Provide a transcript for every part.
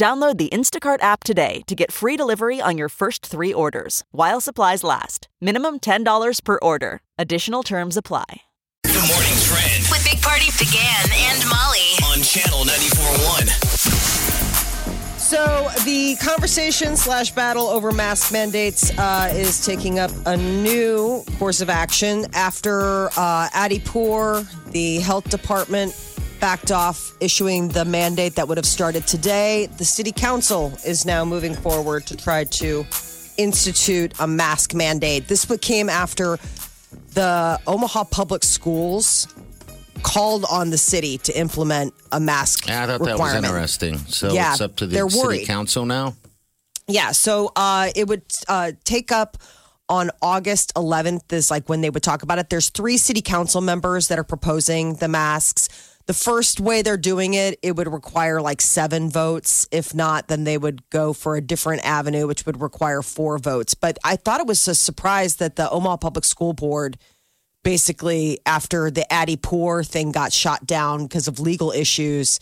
Download the Instacart app today to get free delivery on your first three orders while supplies last. Minimum $10 per order. Additional terms apply. The morning trend With Big Party DeGan and Molly. on channel 94.1. So the conversation slash battle over mask mandates uh, is taking up a new course of action after uh, Adi Pour, the health department, backed off issuing the mandate that would have started today. The city council is now moving forward to try to institute a mask mandate. This came after the Omaha Public Schools called on the city to implement a mask Yeah, I thought that was interesting. So Yeah, it's up to the they're city worried. council now. Yeah, so uh, it would uh, take up on August 11th is like when they would talk about it. There's three city council members that are proposing the masks. The first way they're doing it, it would require like seven votes. If not, then they would go for a different avenue, which would require four votes. But I thought it was a surprise that the Omaha Public School Board basically after the Adi Pour thing got shot down because of legal issues,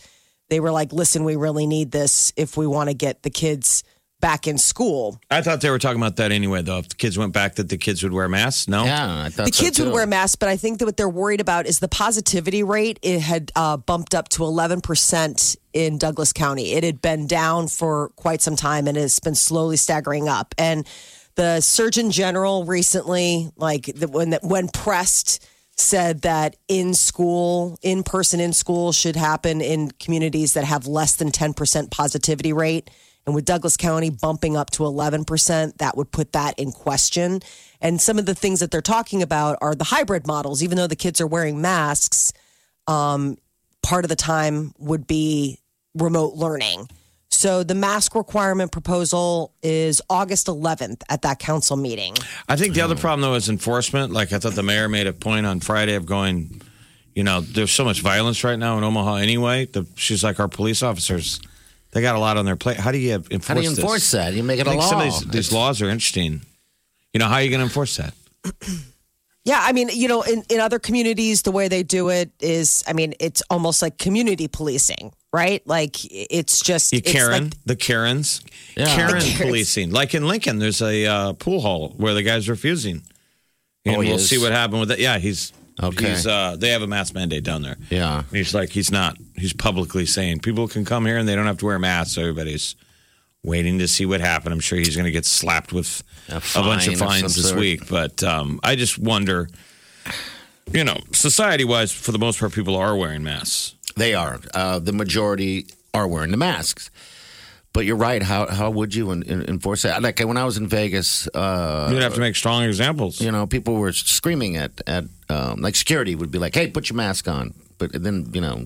they were like, listen, we really need this if we want to get the kids back in school. I thought they were talking about that anyway, though. If the kids went back, that the kids would wear masks. No, Yeah, I thought The so, kids would wear masks, but I think that what they're worried about is the positivity rate. It had uh, bumped up to 11% in Douglas County. It had been down for quite some time and it's been slowly staggering up. And the Surgeon General recently, like the, when when pressed, said that in school, in person in school should happen in communities that have less than 10% positivity rate. And with Douglas County bumping up to 11%, that would put that in question. And some of the things that they're talking about are the hybrid models. Even though the kids are wearing masks, um, part of the time would be remote learning. So the mask requirement proposal is August 11th at that council meeting. I think the other problem though is enforcement. Like I thought the mayor made a point on Friday of going, you know, there's so much violence right now in Omaha anyway. The, she's like our police officers, they got a lot on their plate. How do you enforce? How do you this? that? You make it I a think law. some of these, these laws are interesting. You know, how are you going to enforce that? Yeah, I mean, you know, in, in other communities, the way they do it is, I mean, it's almost like community policing, right? Like it's just You it's Karen, like- the Karens, Yeah. Karen The Karens. policing. Like in Lincoln, there's a uh, pool hall where the guy's refusing. And Oh, we'll is? see what happened with it. Yeah, he's Okay. He's, uh, they have a mask mandate down there. Yeah. He's like, he's not. He's publicly saying people can come here and they don't have to wear masks. So everybody's waiting to see what happened. I'm sure he's going to get slapped with A a, bunch of of fines some this sort. week. But um, I just wonder, you know, society wise, for the most part, people are wearing masks. They are. Uh, the majority are wearing the masks. But you're right. How how would you en- en- enforce that? Like when I was in Vegas, uh, You'd have to make strong examples. you know, people were screaming at at um, like security would be like, "Hey, put your mask on." But then you know,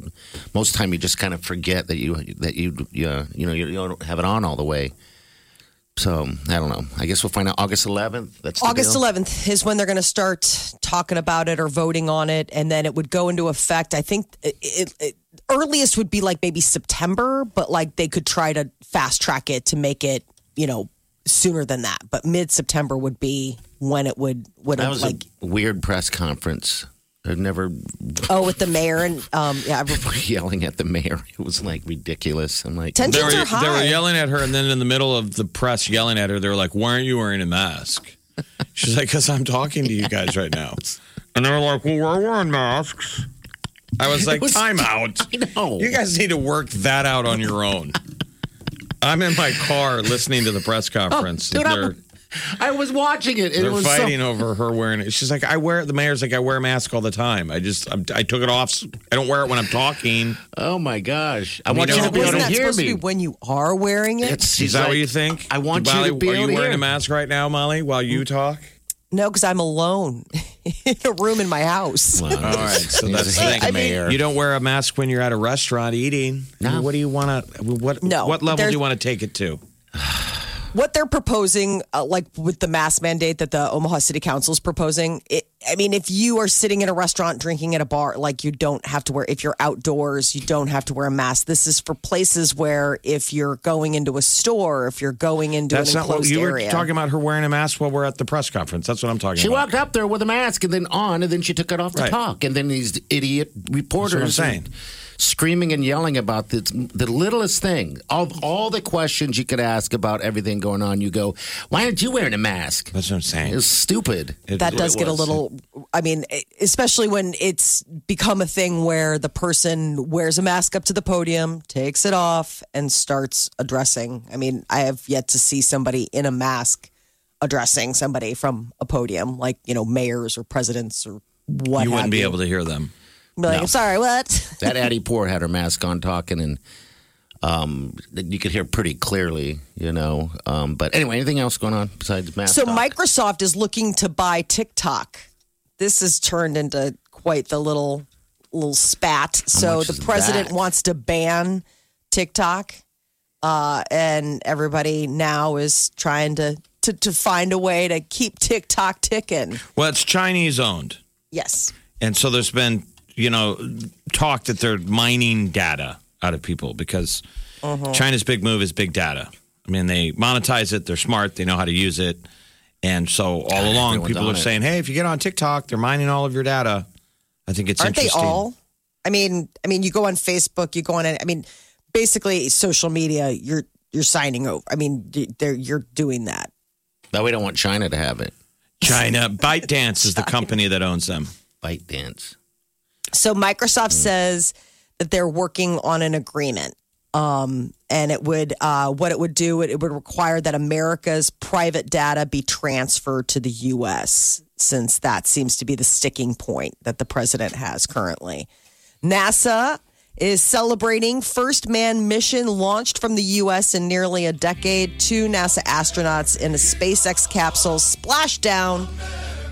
most of the time you just kind of forget that you that you you, uh, you know you, you don't have it on all the way. So I don't know. I guess we'll find out August 11th. That's August deal? 11th is when they're going to start talking about it or voting on it, and then it would go into effect. I think it, it, it, earliest would be like maybe September, but like they could try to fast track it to make it, you know, sooner than that. But mid September would be when it would would That have was like a weird press conference. I've never oh with the mayor and um yeah yelling at the mayor. It was like ridiculous. I'm like, Tensions They were, are high. they were yelling at her, and then in the middle of the press yelling at her, they were like, "Why aren't you wearing a mask?" She's like, "Cause I'm talking to you guys right now." And they were like, "Well, we're wearing masks." I was like, was- "Time out! I know. You guys need to work that out on your own." I'm in my car listening to the press conference. dude, I'm- they're I was watching it. It they're was so- fighting over her wearing it. She's like, "I wear." it. The mayor's like, "I wear a mask all the time. I just I'm, I took it off. I don't wear it when I'm talking." Oh my gosh! I mean, want you to be able to hear me. to when you are wearing it? It's- Is that like, what you think? I want Molly, you to be Are you wearing hear. a mask right now, Molly, while you talk? no, because I'm alone in a room in my house. Well, All right, so that's a the thing. the mayor. You don't wear a mask when you're at a restaurant eating. No. What do you want to? What No, what level do you want to take it to? what they're proposing, uh, like with the mask mandate that the Omaha City Council is proposing, it, I mean, if you are sitting in a restaurant drinking at a bar, like you don't have to wear, if you're outdoors, you don't have to wear a mask. This is for places where if you're going into a store, if you're going into That's an not what enclosed you area. were talking about. Her wearing a mask while we're at the press conference. That's what I'm talking She about. She walked up there with a mask and then on, and then she took it off to Right. talk. And then these idiot reporters saying. Screaming and yelling about the, the littlest thing. Of all the questions you could ask about everything going on, you go, "Why aren't you wearing a mask?" That's what I'm saying. It's stupid. It- that it does get a little i mean especially when it's become a thing where the person wears a mask up to the podium takes it off and starts addressing i mean i have yet to see somebody in a mask addressing somebody from a podium like you know mayors or presidents or what You wouldn't be you. able to hear them. Be like i'm sorry what that Adi Pour had her mask on talking and um, you could hear pretty clearly, you know. Um, but anyway, anything else going on besides mask? So talk? Microsoft is looking to buy TikTok. This has turned into quite the little little spat. so much the is president that? wants to ban TikTok, uh, and everybody now is trying to, to to find a way to keep TikTok ticking. Well, it's Chinese owned. Yes. And so there's been, you know, talk that they're mining data out of people because mm-hmm. China's big move is big data. I mean, they monetize it, they're smart, they know how to use it. And so all along, people are it. saying, hey, if you get on TikTok, they're mining all of your data. I think it's Aren't they interesting. all? I mean, I mean, you go on Facebook, you go on. I mean, basically, social media. You're you're signing over. I mean, they're, you're doing that. But we don't want China to have it. China, ByteDance is the company that owns them. ByteDance. So Microsoft says that they're working on an agreement. Um, and it would, uh, what it would do, it, it would require that America's private data be transferred to the U.S., since that seems to be the sticking point that the president has currently. NASA is celebrating first man mission launched from the U.S. in nearly a decade. Two NASA astronauts in a SpaceX capsule splashed down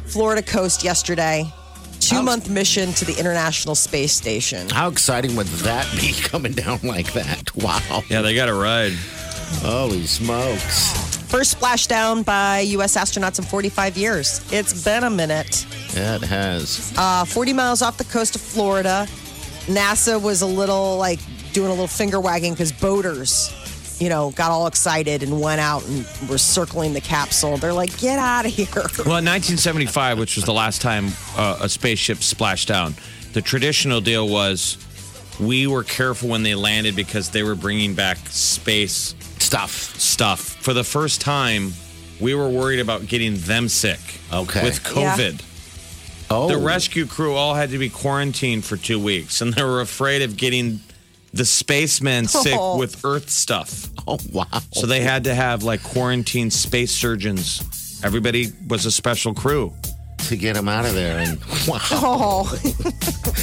Florida coast yesterday. Two month mission to the International Space Station. How exciting would that be coming down like that? Wow. Yeah, they got a ride. Holy smokes. First splashdown by U.S. astronauts in 45 years. It's been a minute. Yeah, it has. Uh, 40 miles off the coast of Florida. NASA was a little like doing a little finger wagging because boaters, you know, got all excited and went out and were circling the capsule. They're like, get out of here. Well, in 1975, which was the last time uh, a spaceship splashed down, the traditional deal was we were careful when they landed because they were bringing back space Stuff. stuff. For the first time, we were worried about getting them sick. Okay. With Yeah. COVID. Oh. The rescue crew all had to be quarantined for two weeks, and they were afraid of getting the spacemen sick Oh. with Earth stuff. Oh, wow. So they had to have like quarantine space surgeons. Everybody was a special crew. to get him out of there. And wow. Oh,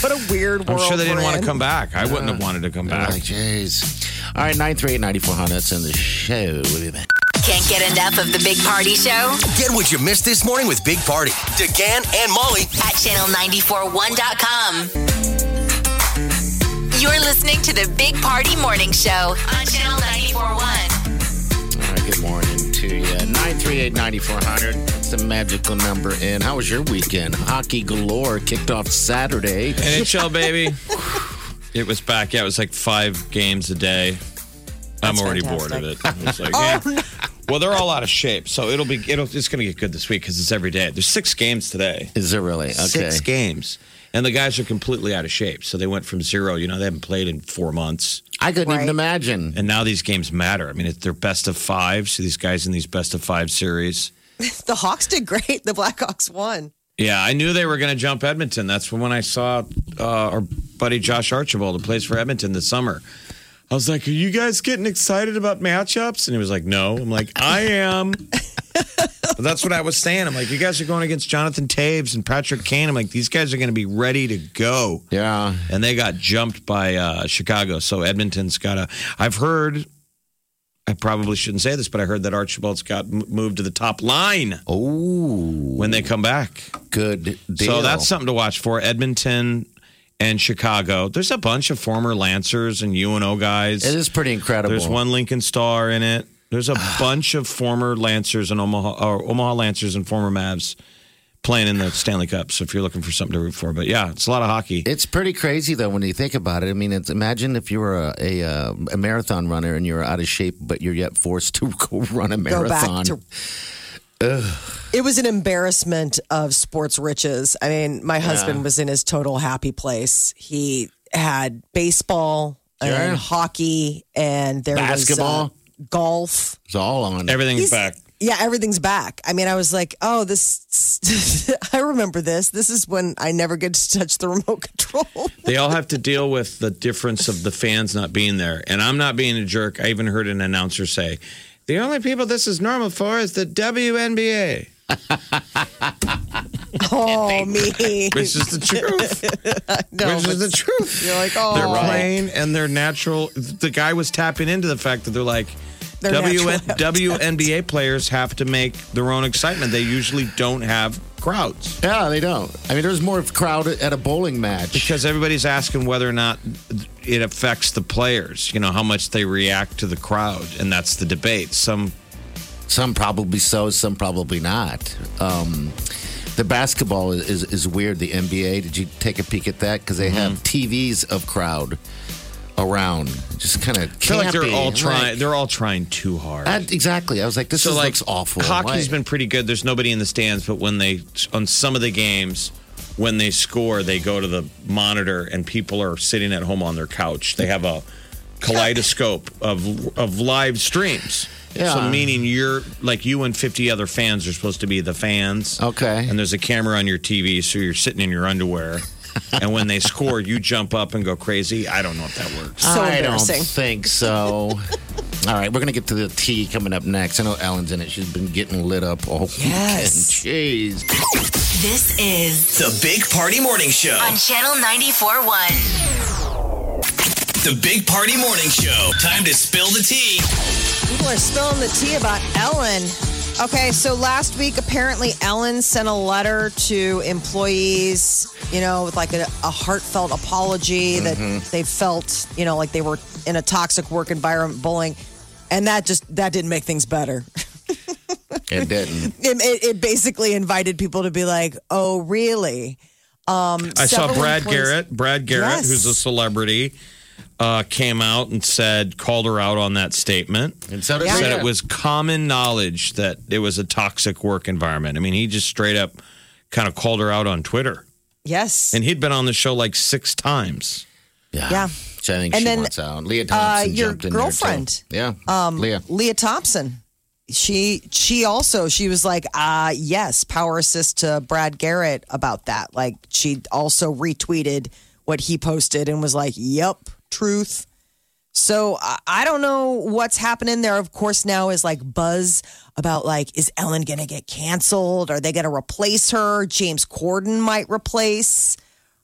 what a weird world. I'm world. sure they didn't we're want to in. come back. I wouldn't have wanted to come They're back. like, jeez. All right, 938 9400. That's in the show. We'll be back. Can't get enough of the Big Party Show Get what you missed this morning with Big Party, DeGan and Molly at channel941.com. You're listening to the Big Party Morning Show on channel 941. All right, good morning to you. 938 9400. That's the magical number. And how was your weekend? Hockey galore kicked off Saturday. NHL, baby. It was back. Yeah, it was like five games a day. I'm already fantastic. bored of it. I'm just like, oh, yeah. Well, they're all out of shape, so it'll be it'll it's going to get good this week because it's every day. There's six games today. Is it really? Okay. Six games, and the guys are completely out of shape. So they went from zero. You know, they haven't played in four months, I couldn't even imagine. and now these games matter. I mean, it's, they're best of five. So these guys in these best of five series. The Hawks did great. The Blackhawks won. Yeah, I knew they were going to jump Edmonton. That's when I saw uh, our buddy Josh Archibald, who plays for Edmonton this summer. I was like, "Are you guys getting excited about matchups?" And he was like, "No." I'm like, "I am." but that's what I was saying. I'm like, "You guys are going against Jonathan Toews and Patrick Kane." I'm like, "These guys are going to be ready to go." Yeah. And they got jumped by uh, Chicago. So Edmonton's got a. I've heard. I probably shouldn't say this, but I heard that Archibald's got m- moved to the top line Oh, when they come back. good deal. So that's something to watch for. Edmonton and Chicago. There's a bunch of former Lancers and UNO guys. It is pretty incredible. There's one Lincoln Star in it. There's a bunch of former Lancers and Omaha or Omaha Lancers and former Mavs playing in the Stanley Cup. So if you're looking for something to root for, but yeah, it's a lot of hockey. It's pretty crazy though when you think about it. I mean, it's, imagine if you were a, a, uh, a marathon runner and you're out of shape, but you're yet forced to go run a Go marathon. back to. It was an embarrassment of sports riches. I mean, my husband was in his total happy place. He had baseball Sure. and hockey, and there Basketball. was uh, golf. it's all on. Everything's He's- back. Yeah, everything's back. I mean, I was like, oh, this. I remember this. This is when I never get to touch the remote control. They all have to deal with the difference of the fans not being there. And I'm not being a jerk. I even heard an announcer say, the only people this is normal for is the WNBA, oh, me. which is the truth. No, which is the truth. You're like, oh, They're playing and they're natural. The guy was tapping into the fact that they're like, They're WN, WNBA players have to make their own excitement. They usually don't have crowds Yeah, they don't. I mean, there's more crowd at a bowling match. because everybody's asking whether or not it affects the players, you know, how much they react to the crowd. And that's the debate. Some Some probably so, some probably not. Um, the basketball is, is, is weird. The NBA. Did you take a peek at that? Because they have TVs of crowd around, just kind of. I feel like they're all trying. They're all trying too hard. exactly. I was like, this so is, like looks awful. Hockey's Why- been pretty good. There's nobody in the stands, but when they on some of the games, when they score, they go to the monitor and people are sitting at home on their couch. They have a kaleidoscope of of live streams. Yeah. So meaning you're like you and 50 other fans are supposed to be the fans. Okay. And there's a camera on your TV, so you're sitting in your underwear. and when they score, you jump up and go crazy. I don't know if that works. So I don't think so. All right, we're gonna get to the tea coming up next. I know Ellen's in it. She's been getting lit up all Yes. weekend. Jeez. This is The Big Party Morning Show. on Channel 94.1. The Big Party Morning Show. Time to spill the tea. People are spilling the tea about Ellen. Okay, so last week, apparently, Ellen sent a letter to employees, you know, with like a, a heartfelt apology that they felt, you know, like they were in a toxic work environment, bullying. And that just, that didn't make things better. It didn't. It, it, it basically invited people to be like, oh, really? Um, I saw Brad employees- Garrett. Brad Garrett, Yes. who's a celebrity, uh, came out and said, called her out on that statement. And so Yeah. Said it was common knowledge that it was a toxic work environment. I mean, he just straight up kind of called her out on Twitter. Yes. And he'd been on the show like six times. Yeah. Yeah. So I think And she then, wants out. Lea Thompson uh, your jumped in girlfriend. Yeah. Um, Lea. Lea Thompson. She she also she was like, uh yes, power assist to Brad Garrett about that. Like she also retweeted what he posted and was like, Yep, truth. So I, don't know what's happening there. Of course, now is like buzz about like, is Ellen gonna get canceled? Are they gonna replace her? James Corden might replace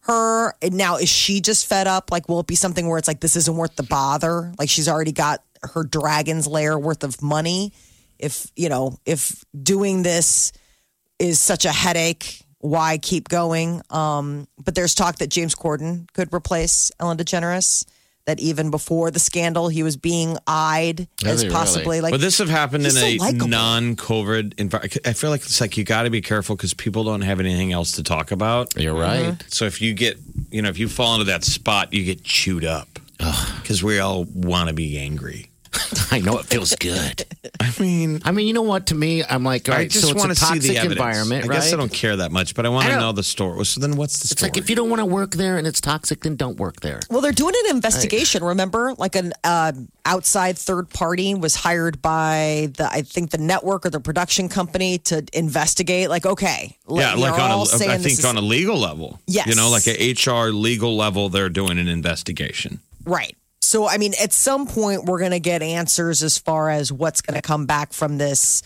her. And now is she just fed up? Like, will it be something where it's like this isn't worth the bother? Like she's already got her dragon's lair worth of money. If you know, if doing this is such a headache, why keep going? Um, but there's talk that James Corden could replace Ellen DeGeneres. That even before the scandal, he was being eyed Is as he possibly really? like. But this have happened in he's so a likable. non-COVID environment. I feel like it's like you got to be careful because people don't have anything else to talk about. You're uh-huh. right. So if you get, you know, if you fall into that spot, you get chewed up because we all want to be angry. I know it feels good. I mean, I mean, you know what? To me, I'm like, all right, I just so it's want a to see toxic the evidence. environment, I right? guess I don't care that much, but I want I to don't- know the story. So then, what's the story? It's story? like if you don't want to work there and it's toxic, then don't work there. Well, they're doing an investigation. Remember, like an uh, outside third party was hired by the I think the network or the production company to investigate. Like, okay, yeah, like on all a, saying I think on a legal level. Yes. you know, like a HR legal level, they're doing an investigation. right. So, I mean, at some point, we're going to get answers as far as what's going to come back from this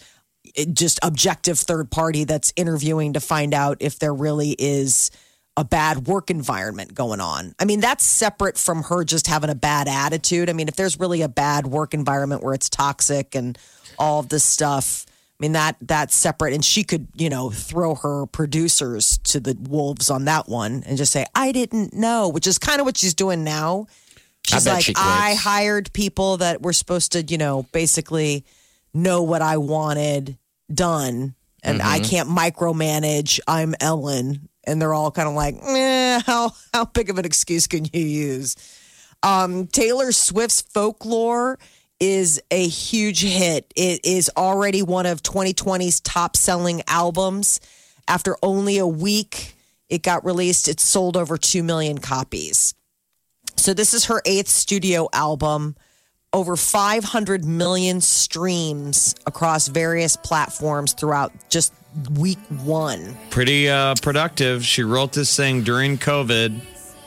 eh, just objective third party that's interviewing to find out if there really is a bad work environment going on. I mean, that's separate from her just having a bad attitude. I mean, if there's really a bad work environment where it's toxic and all this stuff, I mean that that's separate and she could, you know, throw her producers to the wolves on that one and just say, "I didn't know," which is kind of what she's doing now. I She's bet like, she "I hired people that were supposed to, you know, basically know what I wanted done, and I can't micromanage. I'm Ellen, and they're all kind of like, eh, how how big of an excuse can you use? Um, Taylor Swift's folklore is a huge hit. It is already one of 2020's top selling albums. After only a week, it got released. It sold over 2 million copies. So, this is her eighth studio album. Over 500 million streams across various platforms throughout just week one. Pretty uh, productive. She wrote this thing during COVID,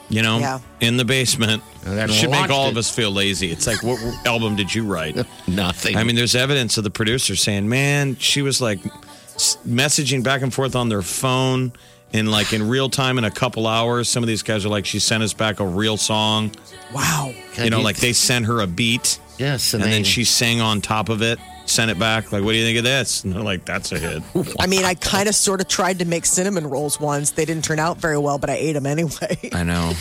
you know, Yeah. in the basement. That Should make all it. of us feel lazy. It's like, what album did you write? Nothing. I mean, there's evidence of the producer saying, man, she was like messaging back and forth on their phone in like in real time in a couple hours. Some of these guys are like, she sent us back a real song. Wow. You know, like they sent her a beat yes, and they- then she sang on top of it, sent it back. Like, what do you think of this? And they're like, that's a hit. I mean, I kind of sort of tried to make cinnamon rolls once. They didn't turn out very well, but I ate them anyway. I know.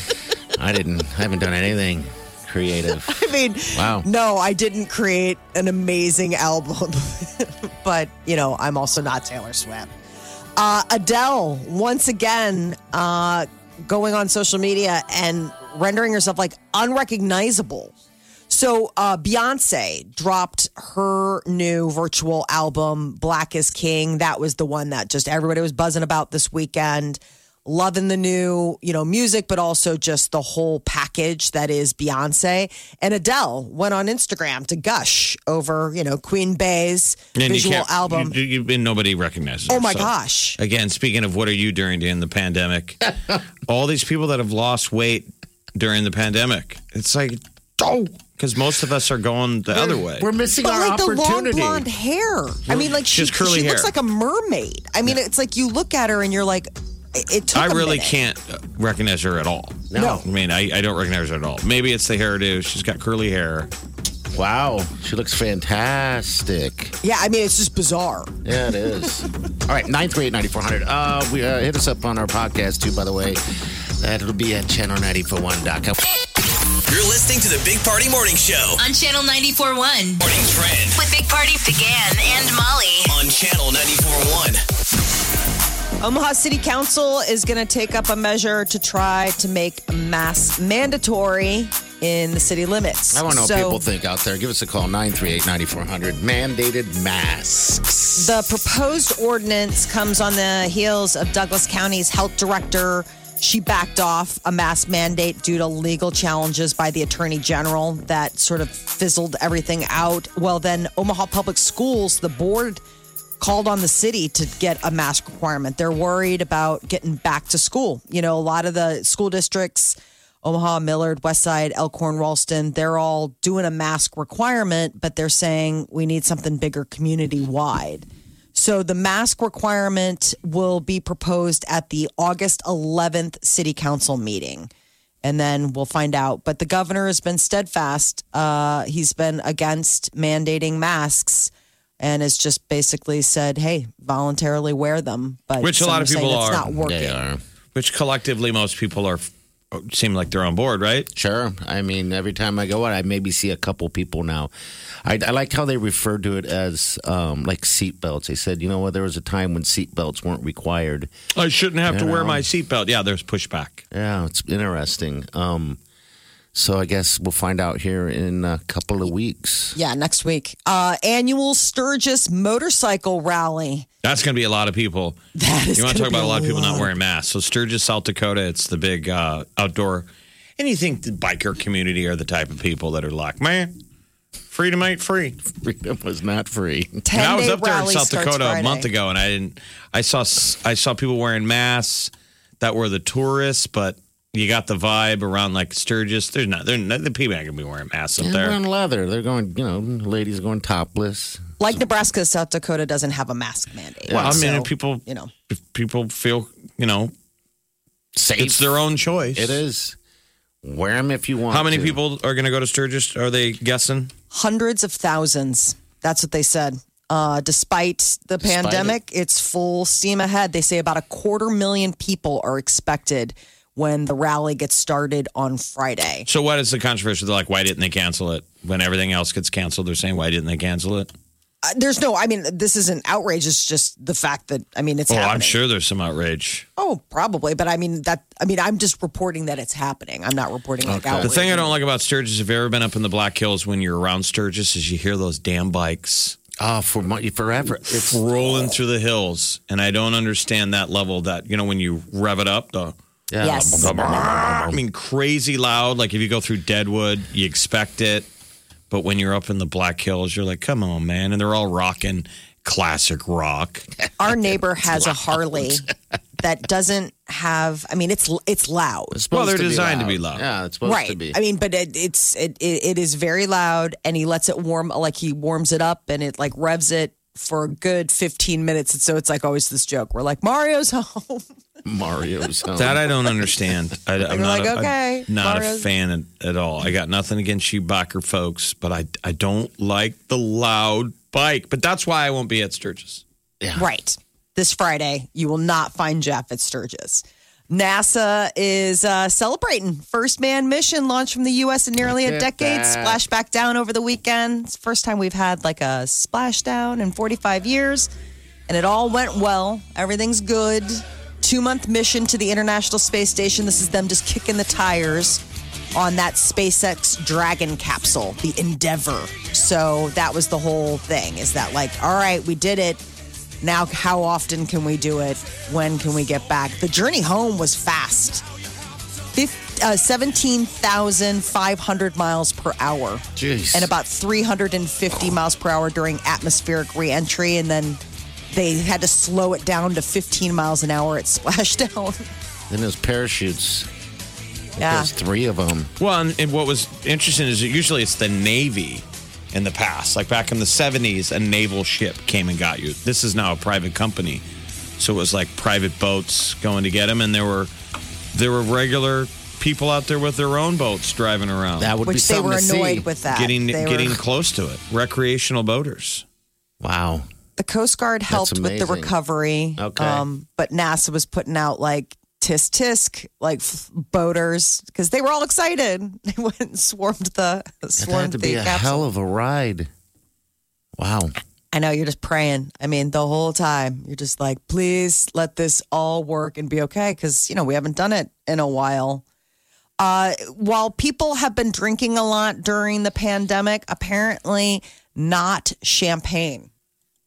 I didn't. I haven't done anything creative. I mean, Wow. no, I didn't create an amazing album, but you know, I'm also not Taylor Swift. Uh, Adele, once again, uh, going on social media and rendering herself like unrecognizable. So, uh, Beyonce dropped her new virtual album, Black is King. That was the one that just everybody was buzzing about this weekend. Loving the new, you know, music, but also just the whole package that is Beyonce. And Adele went on Instagram to gush over, you know, Queen Bey's And visual can't- album. You, you, and nobody recognizes oh her, oh my so- gosh. Again, speaking of what are you doing during the pandemic? all these people that have lost weight during the pandemic. It's like, oh, because most of us are going the other way. We're missing But our like the long blonde hair. I mean, like she, She curly she looks hair. like a mermaid. I mean, it's like you look at her and you're like, it, it took I a really minute. can't uh, recognize her at all. No. I mean, I, I don't recognize her at all. Maybe it's the hairdo. She's got curly hair. Wow, she looks fantastic. Yeah, I mean, it's just bizarre. Yeah, it is. All right, 938-9400. Uh, we, uh, hit us up on our podcast, too, by the way. That'll be at channel941.com. You're listening to the Big Party Morning Show. On Channel 94.1. Morning Trend With Big Party DeGan and Molly. on Channel 94.1. Omaha City Council is going to take up a measure to try to make masks mandatory in the city limits. I want to know So- what people think out there. Give us a call, 938-9400. Mandated masks. The proposed ordinance comes on the heels of Douglas County's health director. She backed off a mask mandate due to legal challenges by the attorney general that sort of fizzled everything out. Well, then Omaha Public Schools, the board called on the city to get a mask requirement. They're worried about getting back to school. You know, a lot of the school districts, Omaha, Millard, Westside, Elkhorn, Ralston, they're all doing a mask requirement, but they're saying we need something bigger community wide. So the mask requirement will be proposed at the August 11th city council meeting. And then we'll find out. But the governor has been steadfast. Uh, he's been against mandating masks and has just basically said, hey, voluntarily wear them. But Which a lot of people it's are. not working. They are. Which collectively, most people are seem like they're on board, right? Sure. I mean, every time I go out, I maybe see a couple people now. I, I like how they refer to it as um, like seatbelts. They said, you know what, there was a time when seatbelts weren't required. I shouldn't have to You wear know. my seatbelt. Yeah, there's pushback. Yeah, it's interesting. Um, so I guess we'll find out here in a couple of weeks. Yeah, next week. Uh, annual Sturgis motorcycle rally. That's going to be a lot of people. That is You want to talk about a lot of people not wearing masks. So Sturgis, South Dakota, it's the big uh, outdoor. And you think the biker community are the type of people that are like, man, freedom ain't free. Freedom was not free. Ten And I was up there in South starts Dakota a month ago, and I didn't. I saw I saw people wearing masks that were the tourists, but you got the vibe around like Sturgis. There's not. They're not, the people ain't gonna be wearing masks up They're there. wearing leather. They're going, you know, ladies going topless. Like Nebraska, South Dakota doesn't have a mask mandate. Well, I mean, So, if people, you know, if people feel, you know, Safe. it's their own choice. It is. Wear them if you want. How many to. people are going to go to Sturgis? Are they guessing? hundreds of thousands. That's what they said. Uh, despite the Despite pandemic, it's full steam ahead. They say about a quarter million people are expected when the rally gets started on Friday. So, what is the controversy? They're like, why didn't they cancel it when everything else gets canceled? They're saying, why didn't they cancel it? Uh, there's no, I mean, this isn't outrage. It's just the fact that, I mean, it's Oh, happening. I'm sure there's some outrage. Oh, probably. But I mean, that, I mean, I'm just reporting that it's happening. I'm not reporting like Okay. outrage. The thing I don't like about Sturgis, if you've ever been up in the Black Hills when you're around Sturgis, is you hear those damn bikes Oh, for my, forever. It's rolling through the hills, and I don't understand that level. That you know when you rev it up, the yeah. Yes. I mean crazy loud. Like if you go through Deadwood, you expect it, but when you're up in the Black Hills, you're like, come on, man, and they're all rocking classic rock. Our neighbor has a Harley that doesn't have, I mean, it's, it's loud. It's Well, they're to be designed to be loud. Yeah, it's supposed right. to be. I mean, but it, it's it, it it is very loud, and he lets it warm. Like he warms it up, and it like revs it for a good fifteen minutes. And so it's like always this joke. We're like Mario's home. Mario's home. That I don't understand. I, am You're not, like, a, I'm okay, not a fan at, at all. I got nothing against Shoebacher folks, but I I don't like the loud bike. But that's why I won't be at Sturgis. Yeah. Right. This Friday, you will not find Jeff at Sturgis. NASA is uh, celebrating first man mission launched from the U.S. in nearly a decade. that. Splashback down over the weekend. It's the first time we've had like a splashdown in 45 years, and it all went well. Everything's good. Two month mission to the International Space Station. This is them just kicking the tires on that SpaceX Dragon capsule, the Endeavour. So that was the whole thing. Is that like, all right, we did it. Now, how often can we do it? When can we get back? The journey home was fast. Uh, 17,500 miles per hour. Jeez. And about 350 miles per hour during atmospheric reentry. And then they had to slow it down to 15 miles an hour at splashdown. Then there's parachutes. yeah. There's three of them. Well, and, and what was interesting is that usually it's the Navy in the past. Like back in the 70s, a naval ship came and got you. This is now a private company. So it was like private boats going to get them, and there were there were regular people out there with their own boats driving around, That would be Which they something were to annoyed see. with that. getting They were- getting close to it. Recreational boaters. Wow. The Coast Guard helped with the recovery. Okay. Um, but NASA was putting out like tisk tisk, like f- boaters, because they were all excited. They went and swarmed the swarmed That had to the be a capsule. hell of a ride. Wow. I know you're just praying. I mean, the whole time you're just like, please let this all work and be okay, because you know we haven't done it in a while. Uh, while people have been drinking a lot during the pandemic, apparently not champagne.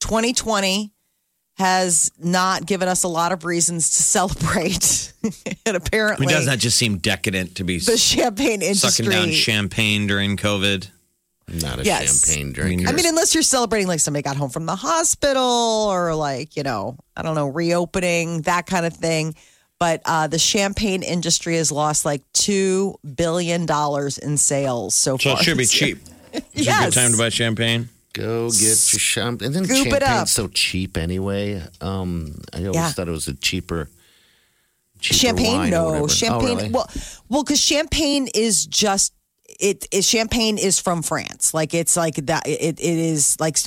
2020 has not given us a lot of reasons to celebrate. and I apparently, mean, doesn't that just seem decadent to be the champagne industry. sucking down champagne during COVID? Not a Yes. champagne drinker. I mean, unless you're celebrating like somebody got home from the hospital or like, you know, I don't know, reopening, that kind of thing. But uh, the champagne industry has lost like $2 billion in sales so, So far. it should be this year. cheap. It's a Yes. good time to buy champagne. Go get your champagne. And then Scoop it up. champagne's so cheap anyway. Um, I always Yeah. thought it was a cheaper, cheaper champagne wine or no whatever. champagne Oh, really? well well because champagne is just it, it champagne is from france like it's like that it, it is like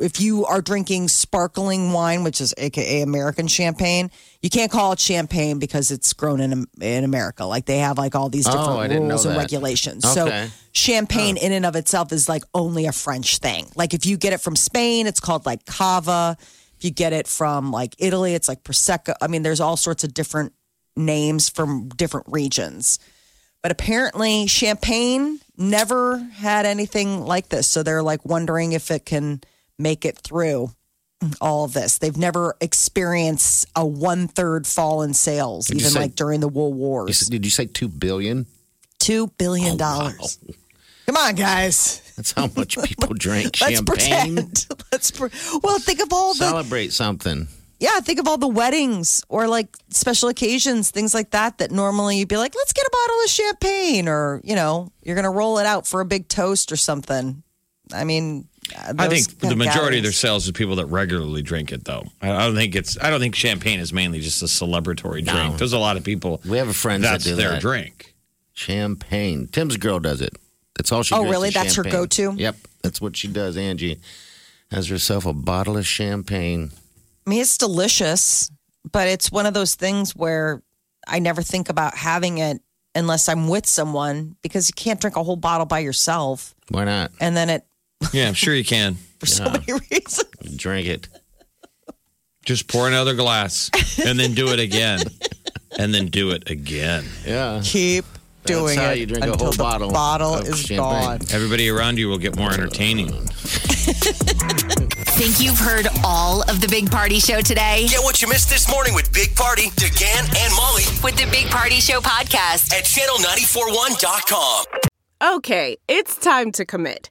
if you are drinking sparkling wine which is aka american champagne you can't call it champagne because it's grown in in america. Like they have like all these Oh, different I rules and regulations. Okay. so champagne in and of itself is like only a french thing. Like if you get it from spain it's called like cava. If you get it from like italy it's like prosecco. I mean there's all sorts of different names from different regions. But apparently, Champagne never had anything like this. So they're like wondering if it can make it through all of this. They've never experienced a one third fall in sales, Did even say- like during the World Wars. said- Did you say two billion? Two Oh, billion dollars. Come on, guys. That's how much people drink Let's champagne. pretend. Let's pre- well think of all the Celebrate something. yeah, think of all the weddings or like special occasions, things like that, that normally you'd be like, let's get a bottle of champagne or, you know, you're going to roll it out for a big toast or something. I mean, uh, I think kind the majority of their sales is people that regularly drink it, though. I I don't think it's. I don't think champagne is mainly just a celebratory drink. There's a lot of people. We have a friend that that's do their that. drink. Champagne. Tim's girl does it. That's all she. Oh, really? is That's her go-to? Yep, that's what she does. Angie has herself a bottle of champagne. I mean, it's delicious, but it's one of those things where I never think about having it unless I'm with someone because you can't drink a whole bottle by yourself. Why not? And then it, Yeah, I'm sure you can. for so many reasons. Drink it. Just pour another glass and then do it again. And then do it again. Yeah. Keep doing how it you drink a until whole the bottle bottle of is champagne. gone. Everybody around you will get more entertaining. Think you've heard all of the Big Party Show today? Get what you missed this morning with Big Party, DeGan, and Molly With the Big Party Show podcast. at channel941.com. Okay, it's time to commit.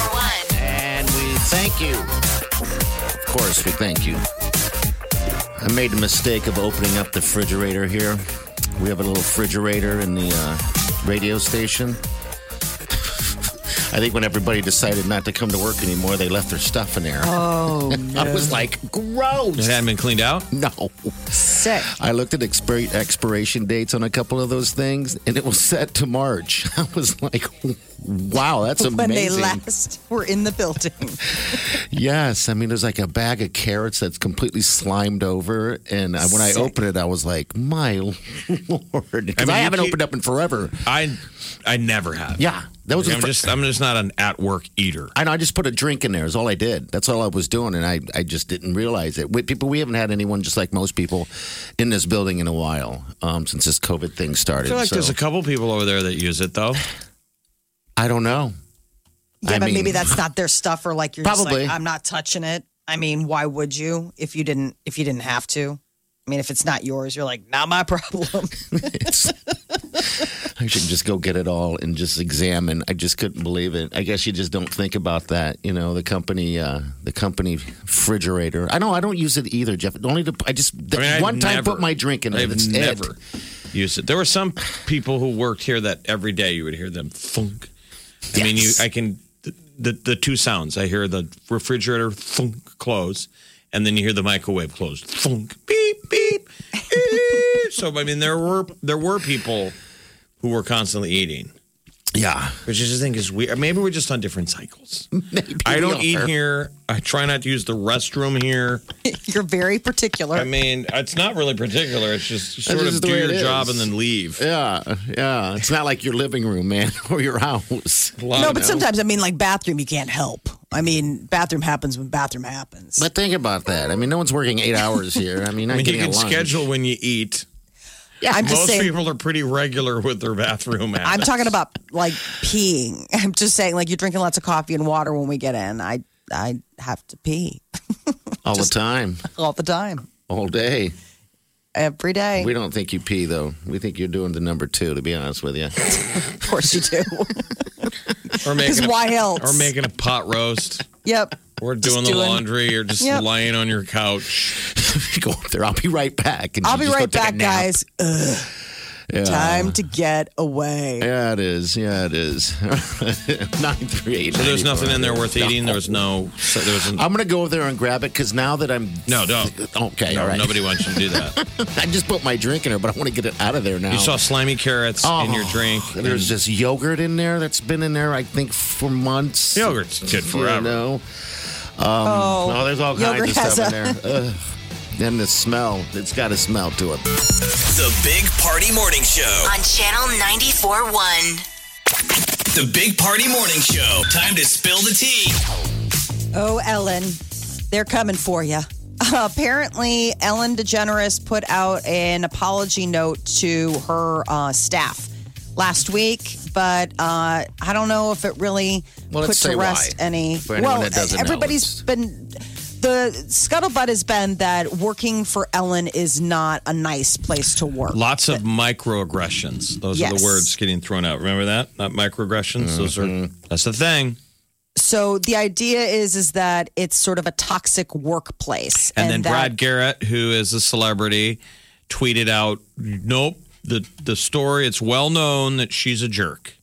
And we thank you. Of course, we thank you. I made the mistake of opening up the refrigerator here. We have a little refrigerator in the uh, radio station. I think when everybody decided not to come to work anymore, they left their stuff in there. Oh, no. I was like, gross. It hadn't been cleaned out? No. Sick. I looked at expir- expiration dates on a couple of those things, and it was set to March. I was like, wow, that's amazing. When they last were in the building. Yes, I mean there's like a bag of carrots that's completely slimed over, and I, when I opened it, I was like, "My lord!" Because I, I mean, you haven't keep- opened up in forever. I I never have. Yeah, that was. Like, I'm just I'm just not an at work eater. I know. I just put a drink in there. Is all I did. That's all I was doing, and I, I just didn't realize it. We, people, we haven't had anyone just like most people in this building in a while um, since this COVID thing I started. feel like So, there's a couple people over there that use it though. I don't know. Yeah, I but mean- maybe that's not their stuff, or like you're just Probably. like, I'm not touching it. I mean, why would you if you didn't if you didn't have to? I mean, if it's not yours, you're like, not my problem. I should just go get it all and just examine. I just couldn't believe it. I guess you just don't think about that. You know, the company, uh, the company refrigerator. I know I don't use it either, Jeff. Only to, I just I mean, I've one time never- put my drink in it. I've never it. used it. There were some people who worked here that every day you would hear them thunk. I mean, you I can the, the the two sounds. I hear the refrigerator thunk close, and then you hear the microwave close thunk beep beep. beep. so I mean, there were there were people who were constantly eating. Yeah, Which I just think is weird. Maybe we're just on different cycles. maybe I don't eat here. I try not to use the restroom here. you're very particular. I mean, it's not really particular. It's just sort just of the do your job is. and then leave. Yeah, yeah. It's not like your living room, man, or your house. A no, but sometimes I mean, like bathroom, you can't help. I mean, bathroom happens when bathroom happens. But think about that. I mean, no one's working eight hours here. I mean, I not mean, you can a lunch. schedule when you eat. Yeah, I'm just Most saying. people are pretty regular with their bathroom habits. I'm talking about like peeing. I'm just saying, like you're drinking lots of coffee and water when we get in. I I have to pee all the time, all the time, all day. every day. We don't think you pee though. We think you're doing the number two. To be honest with you. of course you do. or making a, why else? or making a pot roast, Yep. Or Just doing the doing- laundry, or just Yep. lying on your couch. go up there. I'll be right back. And I'll be right back, guys. Ugh, Yeah. time to get away. Yeah, it is. Yeah, it is. Nine three eight. So there's nothing in there worth eating. There was no. So there was. I'm gonna go over there and grab it because now that I'm No, don't. okay, No, all right. nobody wants you to do that. I just put my drink in there, but I want to get it out of there now. You saw slimy carrots in your Oh, drink. There's and this yogurt in there that's been in there, I think, for months. yogurt's good forever. You know? Oh, Oh, there's all kinds of stuff a- in there. Ugh. Then the smell, it's got a smell to it. The Big Party Morning Show. On Channel 941. The Big Party Morning Show. Time to spill the tea. Oh, Ellen, they're coming for you. apparently, Ellen DeGeneres put out an apology note to her uh, staff last week, but uh, I don't know if it really Well, put to rest why. any. For well, that doesn't know, everybody's been the scuttlebutt has been that working for Ellen is not a nice place to work. Lots of microaggressions. Those are the words getting thrown out. Remember that? Not microaggressions. Those are Mm-hmm. that's the thing. So the idea is is that it's sort of a toxic workplace, And, then that- Brad Garrett, who is a celebrity, tweeted out, "Nope, the the story. It's well known that she's a jerk."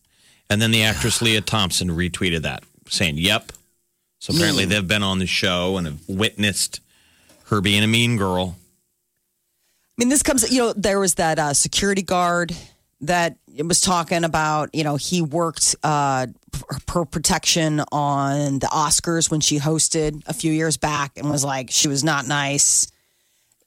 And then the actress Lea Thompson retweeted that, saying, "Yep." So apparently Hmm. they've been on the show and have witnessed her being a mean girl. I mean, this comes, you know, there was that uh, security guard that was talking about, you know, he worked uh, per protection on the Oscars when she hosted a few years back and was like, she was not nice.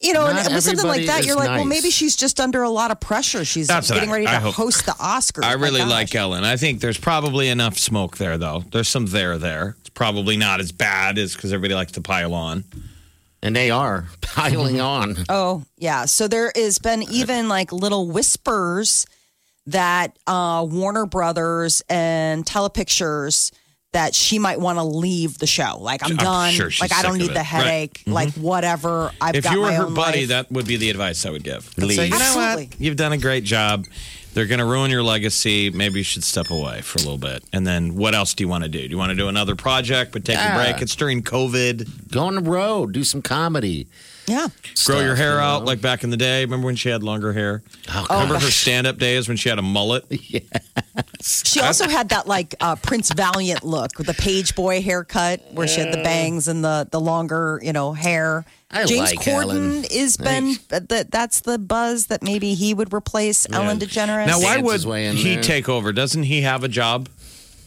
You know, Not and with something like that, you're like, well, maybe she's just under a lot of pressure. She's That's what getting I- ready to I hope- host the Oscars. I really like Ellen. I think there's probably enough smoke there, though. There's some there there. It's probably not as bad as because everybody likes to pile on. And they are piling on. Oh, yeah. So there has been even like little whispers that uh, Warner Brothers and Telepictures that she might want to leave the show. Like I'm I'm done. sure like I don't need it. the Right. headache. Mm-hmm. Like whatever. I've if got you were my her buddy, life. that would be the advice I would give. Leave. say, you know what? You've done a great job. They're going to ruin your legacy. Maybe you should step away for a little bit. And then what else do you want to do? Do you want to do another project but take Yeah. a break? It's during COVID. Go on the road, do some comedy. yeah. Grow your hair you know? out like back in the day. Remember when she had longer hair? Oh, Remember her stand up days when she had a mullet? Yeah. She also had that like uh, Prince Valiant look with the page boy haircut where she had the bangs and the the longer, you know, hair. I James like Corden Ellen. is been that that's the buzz that maybe he would replace Ellen DeGeneres. Now, why Dance would his way in he there. take over? Doesn't he have a job?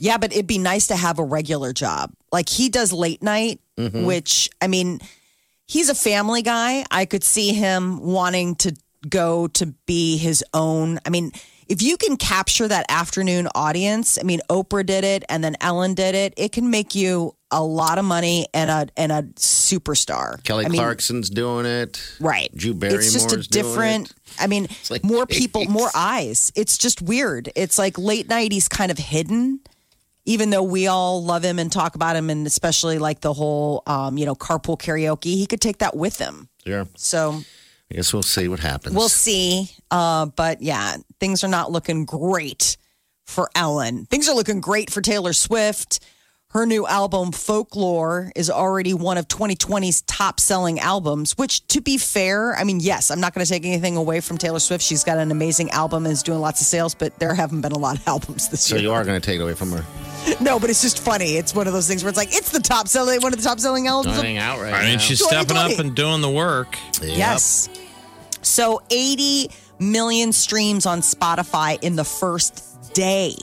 Yeah, but it'd be nice to have a regular job. Like he does late night, Mm-hmm. which I mean, he's a family guy. I could see him wanting to go to be his own. I mean, if you can capture that afternoon audience, I mean, Oprah did it and then Ellen did it. It can make you a lot of money and a and a superstar. Kelly I mean, Clarkson's doing it. Right. Drew Barrymore's It's just a different. it. I mean, like, more people, more eyes. It's just weird. It's like late night. He's kind of hidden, even though we all love him and talk about him, and especially like the whole, um, you know, carpool karaoke. He could take that with him. Yeah. So I guess we'll see what happens. we'll see. Uh, but yeah, things are not looking great for Ellen. Things are looking great for Taylor Swift. Her new album, Folklore, is already one of 2020's top selling albums, which, to be fair, I mean, yes, I'm not going to take anything away from Taylor Swift. She's got an amazing album and is doing lots of sales, but there haven't been a lot of albums this year. So year. you are going to take it away from her. No, but it's just funny. It's one of those things where it's like, it's the top selling, one of the top selling albums. of Nothing out right I mean, now. she's stepping up 2020. and doing the work. Yep. Yes. So 80 million streams on Spotify in the first day.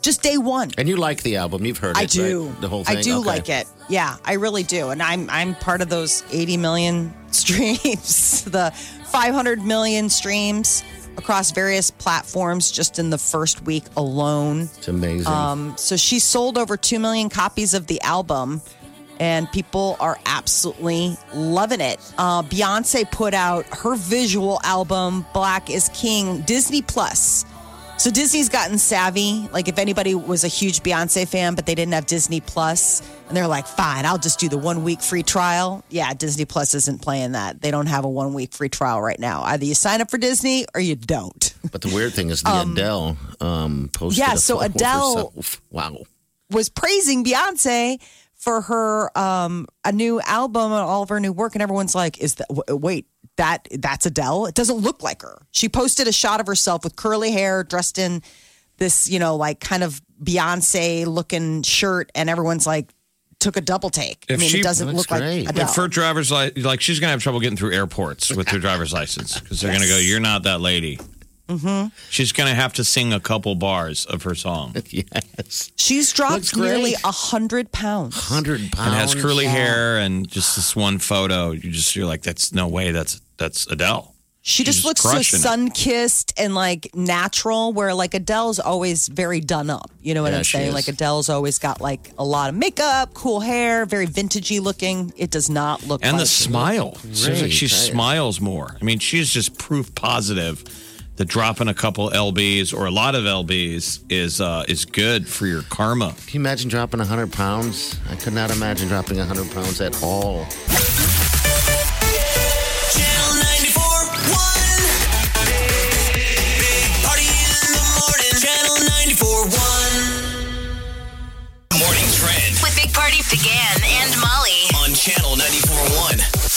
Just day one. And you like the album? You've heard it, I do. right? The whole thing. I do Okay. like it. Yeah, I really do. And I'm I'm part of those 80 million streams, the 500 million streams across various platforms just in the first week alone. It's amazing. Um, so she sold over 2 million copies of the album, and people are absolutely loving it. Uh, Beyonce put out her visual album, Black is King, Disney Plus. So Disney's gotten savvy. Like if anybody was a huge Beyonce fan, but they didn't have Disney Plus, and they're like, "Fine, I'll just do the one week free trial." Yeah, Disney Plus isn't playing that. They don't have a one week free trial right now. Either you sign up for Disney or you don't. but the weird thing is the Adele um, posted. yeah, so Adele- Wow. was praising Beyonce for her um a new album and all of her new work and everyone's like is that wait that that's Adele it doesn't look like her she posted a shot of herself with curly hair dressed in this you know like kind of Beyonce looking shirt and everyone's like took a double take I If mean she- it doesn't look great. like Adele If her driver's li- like she's gonna have trouble getting through airports with her driver's license because they're gonna go, "You're not that lady." Mm-hmm. She's gonna have to sing a couple bars of her song Yes. she's dropped nearly a hundred pounds 100 pounds. and has curly hair and just this one photo. You just you're like, "That's no way. That's that's Adele." She just looks so sun kissed and like natural, where like Adele's always very done up. You know what Yeah, I'm saying? is. Like Adele's always got like a lot of makeup, cool hair, very vintagey looking. It does not look And like the smile. Seems like she smiles more. I mean, she's just proof positive that dropping a couple lbs or a lot of lbs is uh, is good for your karma. Can you imagine dropping 100 pounds? I could not imagine dropping 100 pounds at all. Channel 94.1. Big Party in the morning. Channel 94.1. Morning Trend With Big Party DeGan and Molly. on Channel 94.1.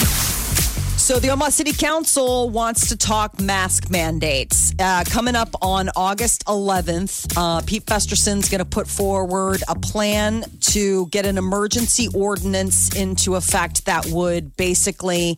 So the Omaha City Council wants to talk mask mandates. Uh, coming up on August 11th, uh, Pete Festersen's going to put forward a plan to get an emergency ordinance into effect that would basically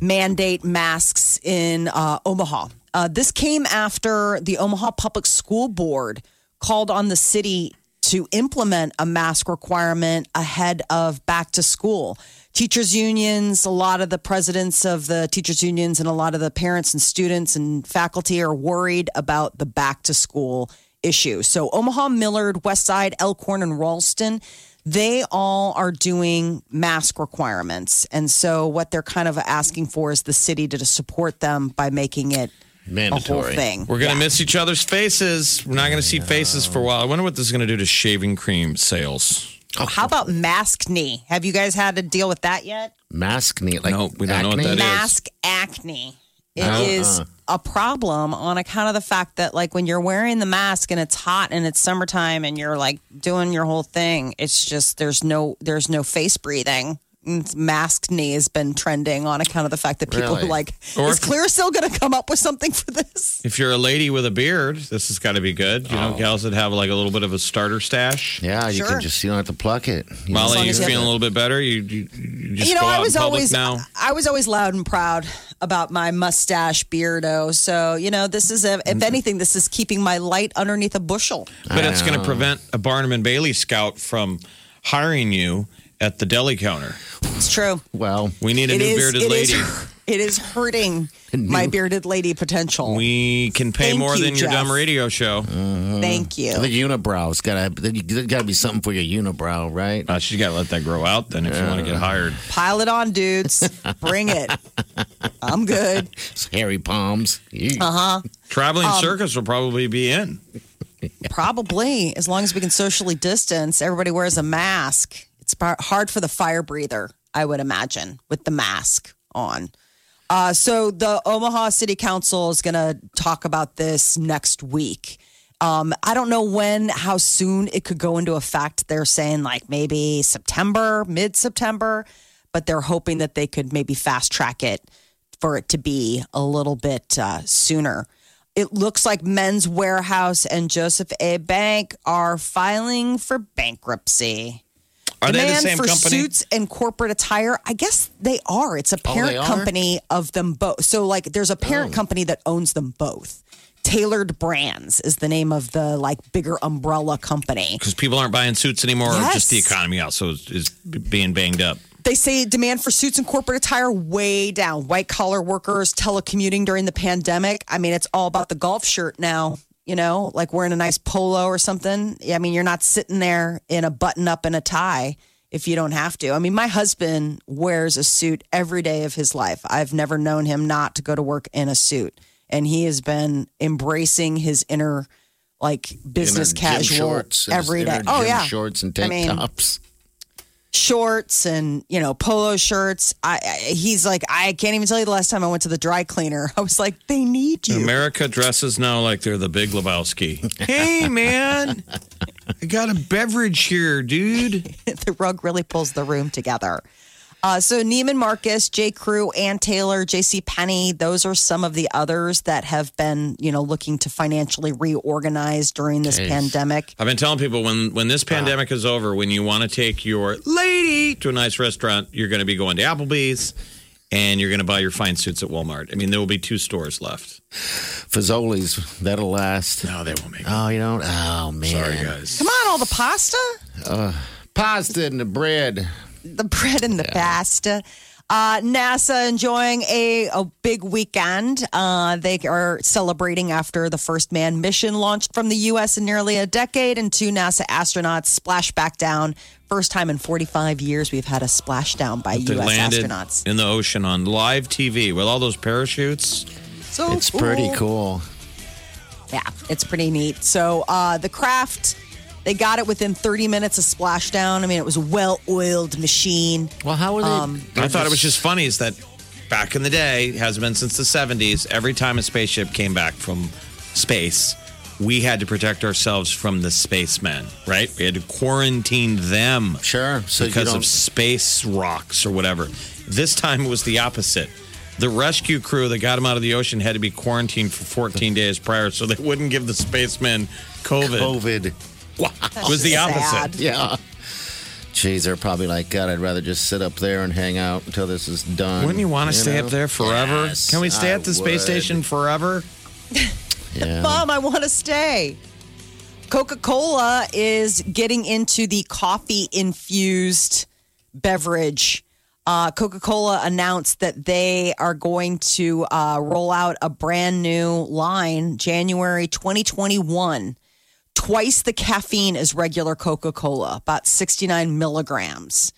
mandate masks in uh, Omaha. Uh, this came after the Omaha Public School Board called on the city to implement a mask requirement ahead of back to school. Teachers' unions, a lot of the presidents of the teachers' unions, and a lot of the parents and students and faculty are worried about the back to school issue. So, Omaha, Millard, Westside, Elkhorn, and Ralston, they all are doing mask requirements. And so, what they're kind of asking for is the city to support them by making it a whole Mandatory. thing. We're gonna Yeah. miss each other's faces. We're not gonna see faces for a while. I wonder what this is gonna do to shaving cream sales. Oh, How about mask knee? Have you guys had to deal with that yet? Mask knee. Like No, we don't know what acne? that is. mask acne. It Uh-uh. is a problem on account of the fact that, like, when you're wearing the mask and it's hot and it's summertime and you're like doing your whole thing, it's just there's no there's no face breathing. And Mask knee has been trending on account of the fact that people Really? are like, Or is if- Clear still going to come up with something for this? If you're a lady with a beard, this has got to be good. You know, oh. gals that have like a little bit of a starter stash. Yeah, you Sure. can just you don't have to pluck it. You Molly, long you as you feeling have a little bit better? You, you, you just you know, go I was in public always now. I was always loud and proud about my mustache beardo. So you know, this is a, if mm. anything, this is keeping my light underneath a bushel. But it's going to prevent a Barnum and Bailey scout from hiring you at the deli counter. It's true. well, We need a It new is- bearded it is- lady. it is hurting my bearded lady potential. We can pay Thank more you, than your Jeff. dumb radio show. Thank you. the unibrows got to there's got to be something for your unibrow, right? Uh, she's got to let that grow out then if you want to get hired. Pile it on, dudes. Bring it. I'm good. It's Hairy palms. Uh Uh-huh. Traveling Um, circus will probably be in. Probably, as long as we can socially distance, everybody wears a mask. It's hard for the fire breather, I would imagine, with the mask on. Uh, so the Omaha City Council is going to talk about this next week. Um, I don't know when, how soon it could go into effect. They're saying like maybe September, mid September, but they're hoping that they could maybe fast track it for it to be a little bit uh, sooner. It looks like Men's Wearhouse and Joseph A. Bank are filing for bankruptcy. Are they the Demand same for company? suits and corporate attire? I guess they are. It's a Oh, parent are? company of them both. So, like, there's a parent Oh. company that owns them both. Tailored Brands is the name of the like bigger umbrella company. Because people aren't buying suits anymore, or just the economy also is, is being banged up. They say demand for suits and corporate attire way down. White collar workers telecommuting during the pandemic. I mean, it's all about the golf shirt now. You know, like wearing a nice polo or something. I mean, you're not sitting there in a button up and a tie if you don't have to. I mean, my husband wears a suit every day of his life. I've never known him not to go to work in a suit, and he has been embracing his inner like business casual shorts, and every day. Oh yeah, shorts and I tank mean, tops. Shorts and you know polo shirts. I, I he's like I can't even tell you the last time I went to the dry cleaner. I was like, they need you. America dresses now like they're the big Lebowski. hey, man, I got a beverage here, dude. the rug really pulls the room together. Uh, so Neiman Marcus, J. Crew, Ann Taylor, J.C. Penney, those are some of the others that have been, you know, looking to financially reorganize during this Jeez. pandemic. I've been telling people when when this pandemic is over, when you want to take your lady to a nice restaurant, you're going to be going to Applebee's and you're going to buy your fine suits at Walmart. I mean, there will be two stores left. Fazoli's, that'll last. No, they won't make it. Oh, you don't? Oh, man. Sorry, guys. Come on, all the pasta, Pasta and the bread. The bread and the pasta. Uh, NASA enjoying a, a big weekend. Uh, they are celebrating after the first manned mission launched from the U.S. in nearly a decade, and two NASA astronauts splashed back down. First time in 45 years we've had a splashdown by They U.S. landed astronauts. in the ocean on live TV with all those parachutes. So It's pretty cool. Yeah, it's pretty neat. So uh, the craft, they got it within 30 minutes of splashdown. I mean, it was a well-oiled machine. Well, how are they? Um, I thought it was just funny is that back in the day, has been since the 70s, every time a spaceship came back from space, we had to protect ourselves from the spacemen, right? We had to quarantine them sure. So because of space rocks or whatever. This time it was the opposite. The rescue crew that got him out of the ocean had to be quarantined for 14 days prior so they wouldn't give the spacemen COVID. COVID. It was the Sad. opposite. Yeah. Jeez, they're probably like, God, I'd rather just sit up there and hang out until this is done. Wouldn't you want to stay know? up there forever? Yes, Can we stay I at the space station forever? Yeah. Mom, I want to stay. Coca Cola is getting into the coffee infused beverage. Uh, Coca Cola announced that they are going to uh, roll out a brand new line January 2021. Twice the caffeine as regular Coca Cola, about 69 milligrams.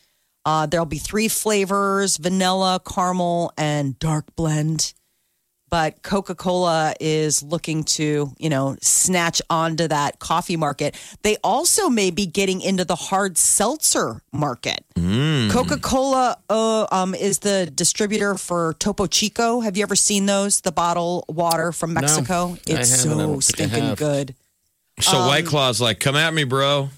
Uh, there'll be three flavors vanilla, caramel, and dark blend but Coca Cola is looking to, you know, snatch onto that coffee market. They also may be getting into the hard seltzer market. Coca Cola uh, um, is the distributor for Topo Chico. Have you ever seen those? The bottle water from Mexico? I it's. So stinking good. So Um, White Claw's like, come at me, bro.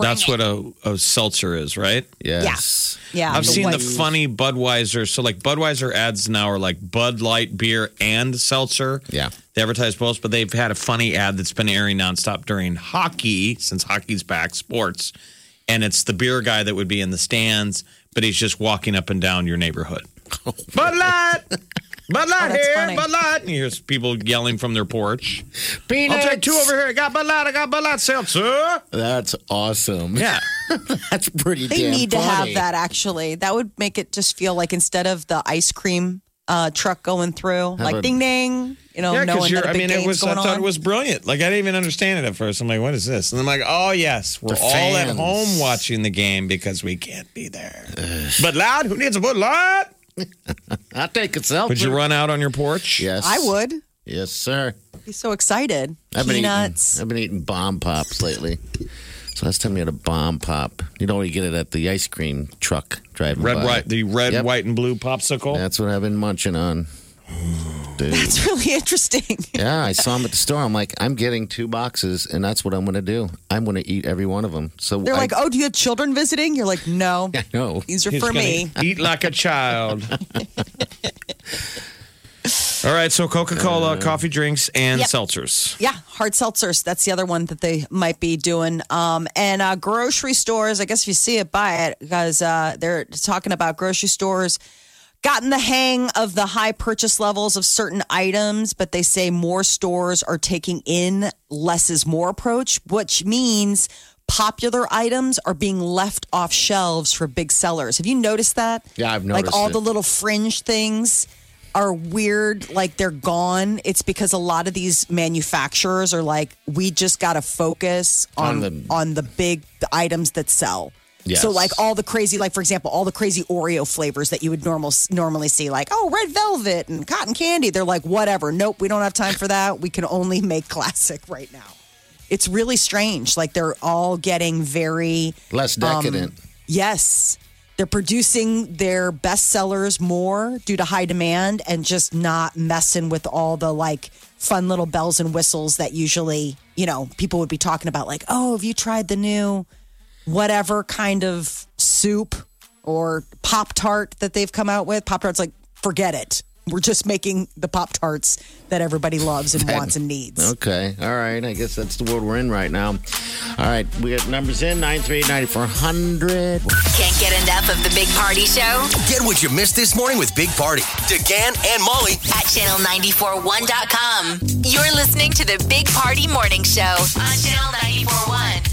That's what a, a seltzer is, right? Yes. Yeah, I've seen the funny Budweiser. So, like, Budweiser ads now are like Bud Light beer and seltzer. Yeah. They advertise both, but they've had a funny ad that's been airing nonstop during hockey, since hockey's back, sports. And it's the beer guy that would be in the stands, but he's just walking up and down your neighborhood. Bud Light! Bud Light Oh, here! funny. Bud Light! And you hear people yelling from their porch. Peanuts. I'll take two over here. I got Bud Light. I got Bud Light seltzer. That's awesome. Yeah. That's pretty They damn need to have that actually. That would make it just feel like instead of the ice cream uh, truck going through, like a- ding ding, you know, Yeah, because knowing you're. that a I big mean, it game's was. I thought on. it was brilliant. Like I didn't even understand it at first. I'm like, what is this? And I'm like, oh yes, we're The all at home watching the game because we can't be there. Bud Light, who needs a Bud Light? I take a seltzer. Would you run out on your porch? Yes. I would. Yes, sir. Be so excited. I've been Peanuts. eating. I've been eating bomb pops lately. So last time you had a bomb pop, you know, you get it at the ice cream truck driving Red, by. white, the red, Yep. white, and blue popsicle. That's what I've been munching on. Dude. It's really interesting. Yeah, I saw them at the store. I'm like, I'm getting two boxes, and that's what I'm going to do. I'm going to eat every one of them. So They're I, like, oh, do you have children visiting? You're like, no. I know. These are He's for me. Eat like a child. All right, so Coca Cola, coffee drinks, and Yep. seltzers. Yeah, hard seltzers. That's the other one that they might be doing. Um, and uh, grocery stores, I guess if you see it, buy it because uh, they're talking about grocery stores gotten the hang of the high purchase levels of certain items, but they say more stores are taking in less is more approach, which means popular items are being left off shelves for big sellers. Have you noticed that? Yeah, I've noticed. Like all it. the little fringe things are weird, like they're gone. It's because a lot of these manufacturers are like, we just got to focus on On on the- the, big items that sell. Yes. So like all the crazy, like for example, all the crazy Oreo flavors that you would normal normally see, like oh red velvet and cotton candy. They're like whatever. Nope, we don't have time for that. We can only make classic right now. It's really strange. Like they're all getting very Less um, decadent. Yes. They're producing their best sellers more due to high demand and just not messing with all the like fun little bells and whistles that usually, you know, people would be talking about like, "Oh, have you tried the new whatever kind of soup or Pop Tart that they've come out with?" Pop Tart's like, "Forget it. We're just making the Pop Tarts that everybody loves and wants and needs." Okay. All right. I guess that's the world we're in right now. All right. We got numbers in 938 9400. Can't get enough of the Big Party Show Get what you missed this morning with Big Party, DeGan and Molly at channel941.com. You're listening to the Big Party Morning Show on channel 941. The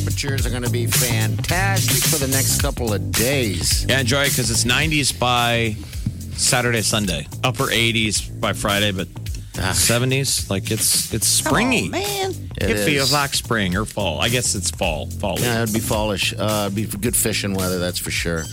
temperatures are going to be fantastic for the next couple of days. Yeah, enjoy it because it's 90s by Saturday, Sunday. Upper 80s by Friday, but 70s. Like it's it's springy. Oh, man. It, It feels like spring or fall. I guess it's fall. Fall. Yeah, it'd be fallish. Uh, it'd be good fishing weather, that's for sure.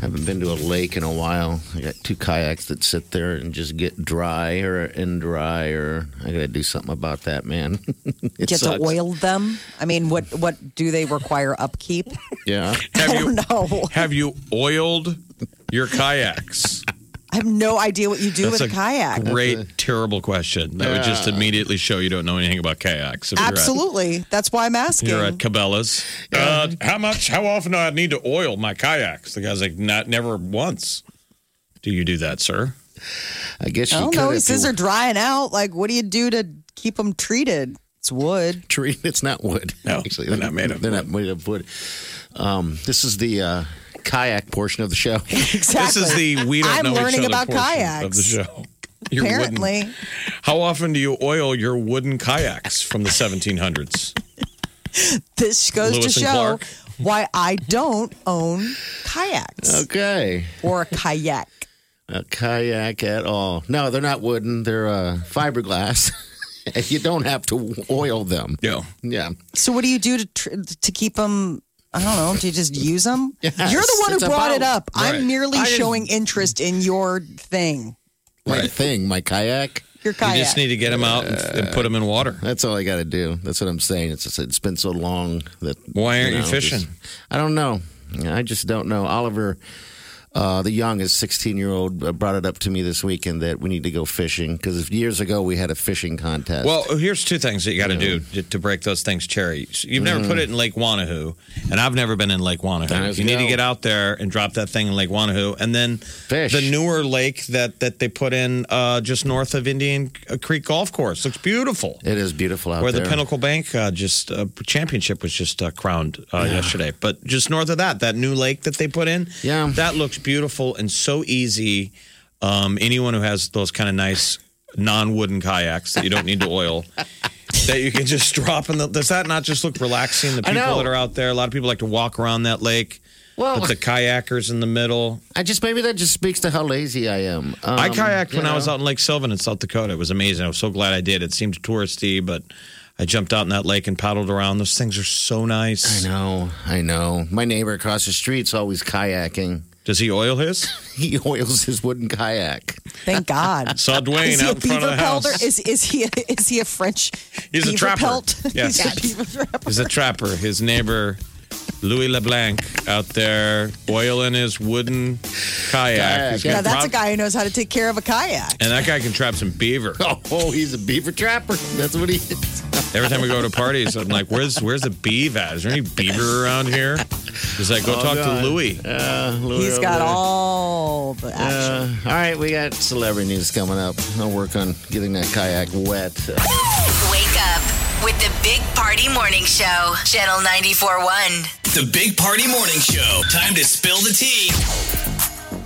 Haven't been to a lake in a while. I got two kayaks that sit there and just get drier and drier. I got to do something about that, man. it Get to sucks. oil them. I mean, what what do they require upkeep? Yeah. Have I you don't know. have you oiled your kayaks? I have no idea what you do with a, kayak. Great, terrible question. That would just immediately show you don't know anything about kayaks. If you're at- Absolutely. That's why I'm asking. You're at Cabela's. Uh, how much? How often do I need to oil my kayaks? The guy's like, not never once. Do you do that, sir? I guess you I don't could know. He says they're drying out. Like, what do you do to keep them treated? It's wood. tree. It's not wood. No, actually, they're not made of They're not made of wood. Um, this is the uh, kayak portion of the show. Exactly. This is the we don't I'm know learning each other about portion kayaks. of the show. Your wooden- Apparently, how often do you oil your wooden kayaks from the 1700s? this goes Lewis to show Clark. why I don't own kayaks Okay. or a kayak. A kayak at all. No, they're not wooden. They're uh, fiberglass. you don't have to oil them. Yeah. Yeah. So, what do you do to tr- to keep them? I don't know. Do you just use them? Yes, You're the one who it's brought it about- up. I'm merely I showing interest in your thing, My Right. thing, my kayak. your kayak. You just need to get them out and, and put them in water. That's all I got to do. That's what I'm saying. It's just, it's been so long that. Why aren't you know, fishing? just- I don't know. I just don't know. Oliver, uh, the youngest 16 year old, uh, brought it up to me this weekend that we need to go fishing because years ago we had a fishing contest. Well, here's two things that you got to do to, to break those things cherry. You've never put it in Lake Wanahoo, and I've never been in Lake Wanahoo. You need to get out there and drop that thing in Lake Wanahoo, and then Fish. the newer lake that that they put in uh, just north of Indian Creek Golf Course looks beautiful. it is beautiful out there. Where there. the Pinnacle Bank uh, just uh, championship was just uh, crowned uh, yesterday, but just north of that, that new lake that they put in, Yeah. that looks beautiful and so easy. Um, anyone who has those kind of nice non-wooden kayaks that you don't need to oil, that you can just drop in the. Does that not just look relaxing? The people that are out there, a lot of people like to walk around that lake. Well- with the kayakers in the middle. I just maybe that just speaks to how lazy I am. Um, I kayaked when I was out in Lake Sylvan in South Dakota. It was amazing. I was so glad I did. It seemed touristy, but I jumped out in that lake and paddled around. Those things are so nice. I know, I know. My neighbor across the street's always kayaking. Does he oil his? He oils his wooden kayak. Thank God. Saw Dwayne Is he out a in front of beaver the house. pelter? Is is he a, is he a French? He's a trapper. Pelt? Yes. He's a trapper. He's a trapper. His neighbor, Louis LeBlanc, out there oiling his wooden kayak. He's Kayak, gonna Now that's a guy who knows how to take care of a kayak. And that guy can trap some beaver. Oh, he's a beaver trapper. That's what he is. Every time we go to parties, I'm like, "Where's where's the beaver at? Is there any beaver around here?" He's like, "Go Oh, talk God. to Louis." Uh, Louis He's over got there. all the action. Uh, all right, we got celebrity news coming up. I'll work on getting that kayak wet. Wake up with the Big Party Morning Show, Channel 94.1. The Big Party Morning Show. Time to spill the tea.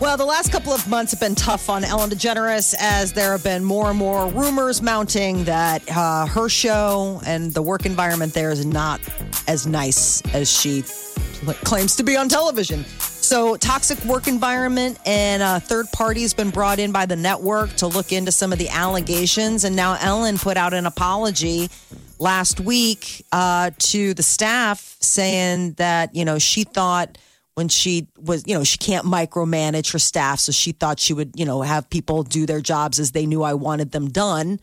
Well, the last couple of months have been tough on Ellen DeGeneres as there have been more and more rumors mounting that uh, her show and the work environment there is not as nice as she claims to be on television. So, toxic work environment and a third party has been brought in by the network to look into some of the allegations. And now Ellen put out an apology last week uh, to the staff saying that, you know, she thought when she was, you know, she can't micromanage her staff. So she thought she would, you know, have people do their jobs as they knew I wanted them done.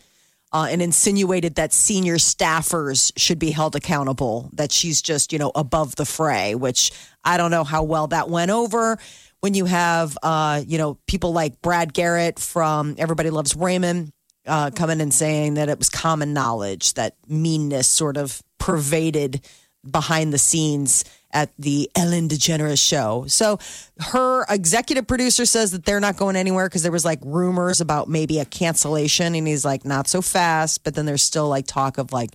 Uh, and insinuated that senior staffers should be held accountable, that she's just, you know, above the fray, which I don't know how well that went over. When you have, uh, you know, people like Brad Garrett from Everybody Loves Raymond uh, coming and saying that it was common knowledge that meanness sort of pervaded behind the scenes at the Ellen DeGeneres show. So her executive producer says that they're not going anywhere because there was like rumors about maybe a cancellation and he's like not so fast, but then there's still like talk of like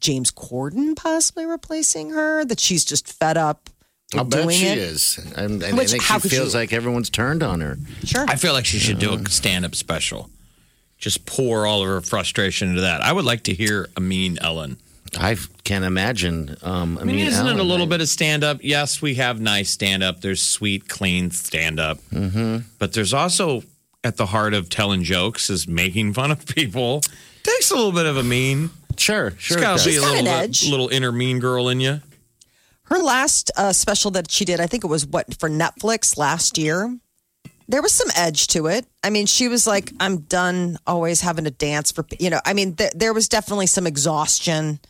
James Corden possibly replacing her that she's just fed up I'll bet doing she it. is. And, and I Which- think how she feels you- like everyone's turned on her. Sure. I feel like she should do a stand-up special. Just pour all of her frustration into that. I would like to hear a mean Ellen. I can't imagine. Um, I, I mean, isn't it a little I- bit of stand up? Yes, we have nice stand up. There's sweet, clean stand up. Mm-hmm. But there's also at the heart of telling jokes is making fun of people. Takes a little bit of a mean. Sure, It's sure. it got does. to be a got little, an bit- edge. little inner mean girl in you. Her last uh, special that she did, I think it was what for Netflix last year. There was some edge to it. I mean, she was like, "I'm done always having to dance for you know." I mean, th- there was definitely some exhaustion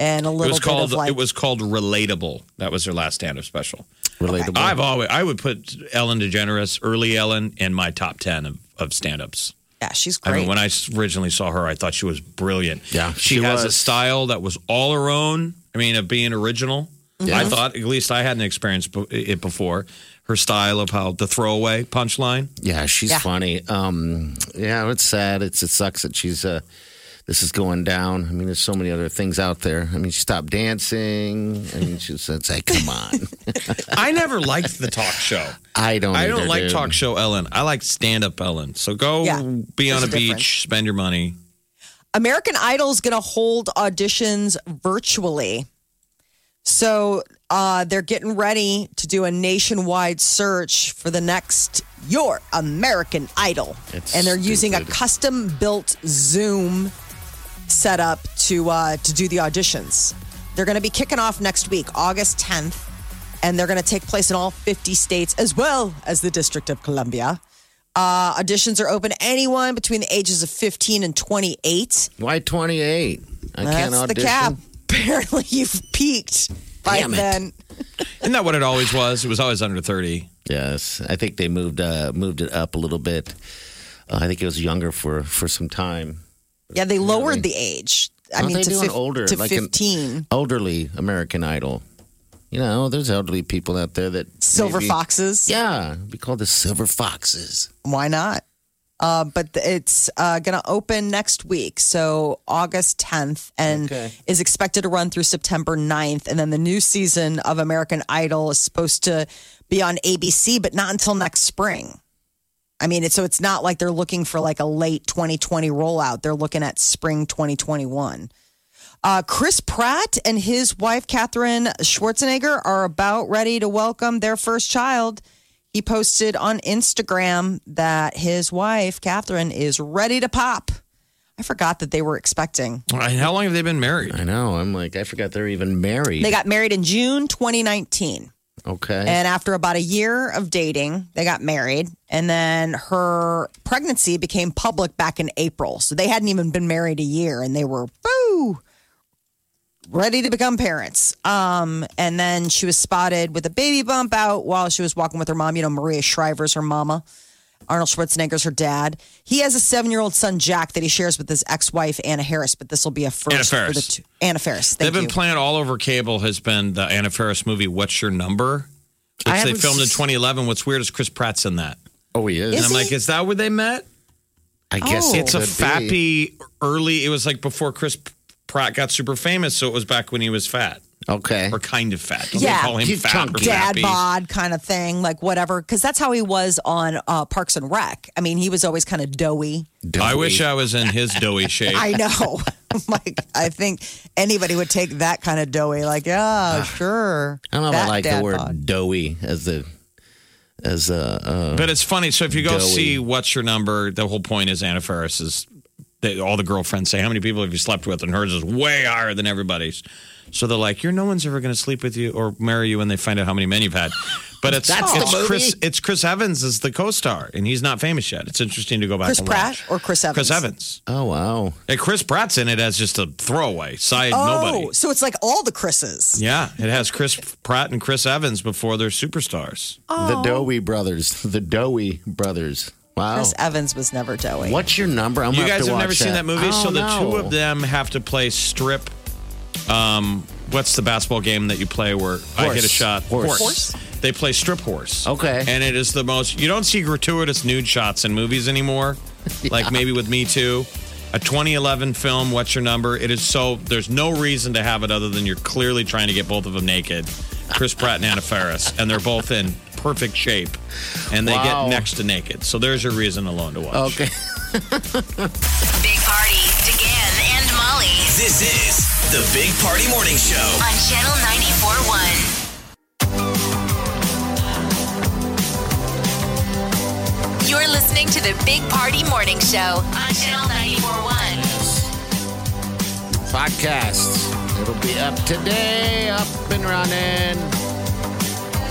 and a It little was bit called of like, it was called relatable. That was her last stand-up special. Relatable. I've always I would put Ellen DeGeneres, early Ellen, in my top ten of, of stand-ups. yeah, she's I great. mean, when I originally saw her, I thought she was brilliant. Yeah, she, she has a style that was all her own. I mean, of being original. I thought, at least I hadn't experienced it before. Her style of how the throwaway punchline. Yeah, she's Yeah. funny. Um, yeah, it's sad. It's it sucks that she's uh, this is going down. I mean, there's so many other things out there. I mean, she stopped dancing. I mean, she's it's like, come on. I never liked the talk show. I don't. I don't like dude. talk show Ellen. I like stand up Ellen. So go Yeah, be on a a beach, difference. spend your money. American Idol is going to hold auditions virtually. So uh, they're getting ready to do a nationwide search for the next Your American Idol. It's and they're using a stupid. custom built Zoom setup to, uh, to do the auditions. They're going to be kicking off next week, August 10th. And they're going to take place in all 50 states as well as the District of Columbia. Uh, auditions are open to anyone between the ages of 15 and 28. Why 28? I can't That's the cap. Apparently, you've peaked by Damn it. then. Isn't that what it always was? It was always under 30. Yes, I think they moved uh, moved it up a little bit. Uh, I think it was younger for for some time. Yeah, they lowered the age. I Aren't mean, they to, doing fif- older, to like an- 15. Elderly American Idol. You know, there's elderly people out there that Silver maybe- Foxes. Yeah, we call the Silver Foxes. Why not? Uh, but it's uh, going to open next week, so August 10th, and Okay. is expected to run through September 9th. And then the new season of American Idol is supposed to be on ABC, but not until next spring. I mean, it's, so it's not like they're looking for like a late 2020 rollout. They're looking at spring 2021. Uh, Chris Pratt and his wife, Catherine Schwarzenegger, are about ready to welcome their first child. He posted on Instagram that his wife, Catherine, is ready to pop. I forgot that they were expecting. How long have they been married? I know. I'm like, I forgot they're even married. They got married in June 2019. okay. And after about a year of dating, they got married. And then her pregnancy became public back in April. So they hadn't even been married a year and they were, boo, ready to become parents. Um, and then she was spotted with a baby bump out while she was walking with her mom. You know, Maria Shriver's her mama. Arnold Schwarzenegger's her dad. He has a seven year old son, Jack, that he shares with his ex wife, Anna Harris. But this will be a first Anna for the two. Anna Faris. They've been you. playing all over cable. Has been the Anna Faris movie "What's Your Number," which they filmed in 2011. What's weird is Chris Pratt's in that, oh, he is. and I'm he? like, is that where they met? I guess Oh. It's a fappy be. early. It was like before Chris Pratt got super famous, so it was back when he was fat Okay. or kind of fat. Don't Yeah. they call him He's fat chunky. or dad bod kind of thing, like whatever. Because that's how he was on uh, Parks and Rec. I mean, he was always kind of doughy. I wish I was in his doughy shape. I know. like, I think anybody would take that kind of doughy. Like, yeah, sure. I don't know if That I like the word bod. doughy as the as uh, uh But it's funny. So if you go Doughy. see what's your number, the whole point is Anna Faris is. They, all the girlfriends say, "How many people have you slept with?" And hers is way higher than everybody's. So they're like, "You're no one's ever going to sleep with you or marry you," when they find out how many men you've had. But it's That's the it's movie? Chris. It's Chris Evans is the co-star, and he's not famous yet. It's interesting to go back. Chris and Pratt watch. or Chris Evans? Chris Evans. oh wow. And Chris Pratt's in it as just a throwaway side Oh, nobody. so it's like all the Chris's. Yeah, it has Chris Pratt and Chris Evans before they're superstars. The oh. Dowie brothers. The Dowie brothers. Wow. Chris Evans was never doughy. What's your number? I'm You gonna guys to have never watch seen that movie, Oh, so the no. two of them have to play strip. Um, what's the basketball game that you play where I hit a Horse. shot? Horse. Horse? They play strip horse. Okay. and it is the most. You don't see gratuitous nude shots in movies anymore, like maybe with Me Too. A 2011 film, What's Your Number? It is so. There's no reason to have it other than you're clearly trying to get both of them naked. Chris Pratt and Anna Faris, and they're both in perfect shape, and they Wow. get next to naked. So there's your reason alone to watch. Okay. Big Party, DeGan and Molly This is the Big Party Morning Show. on Channel 94.1. You're listening to the Big Party Morning Show on Channel 94.1. Podcasts. It'll be up today, up and running.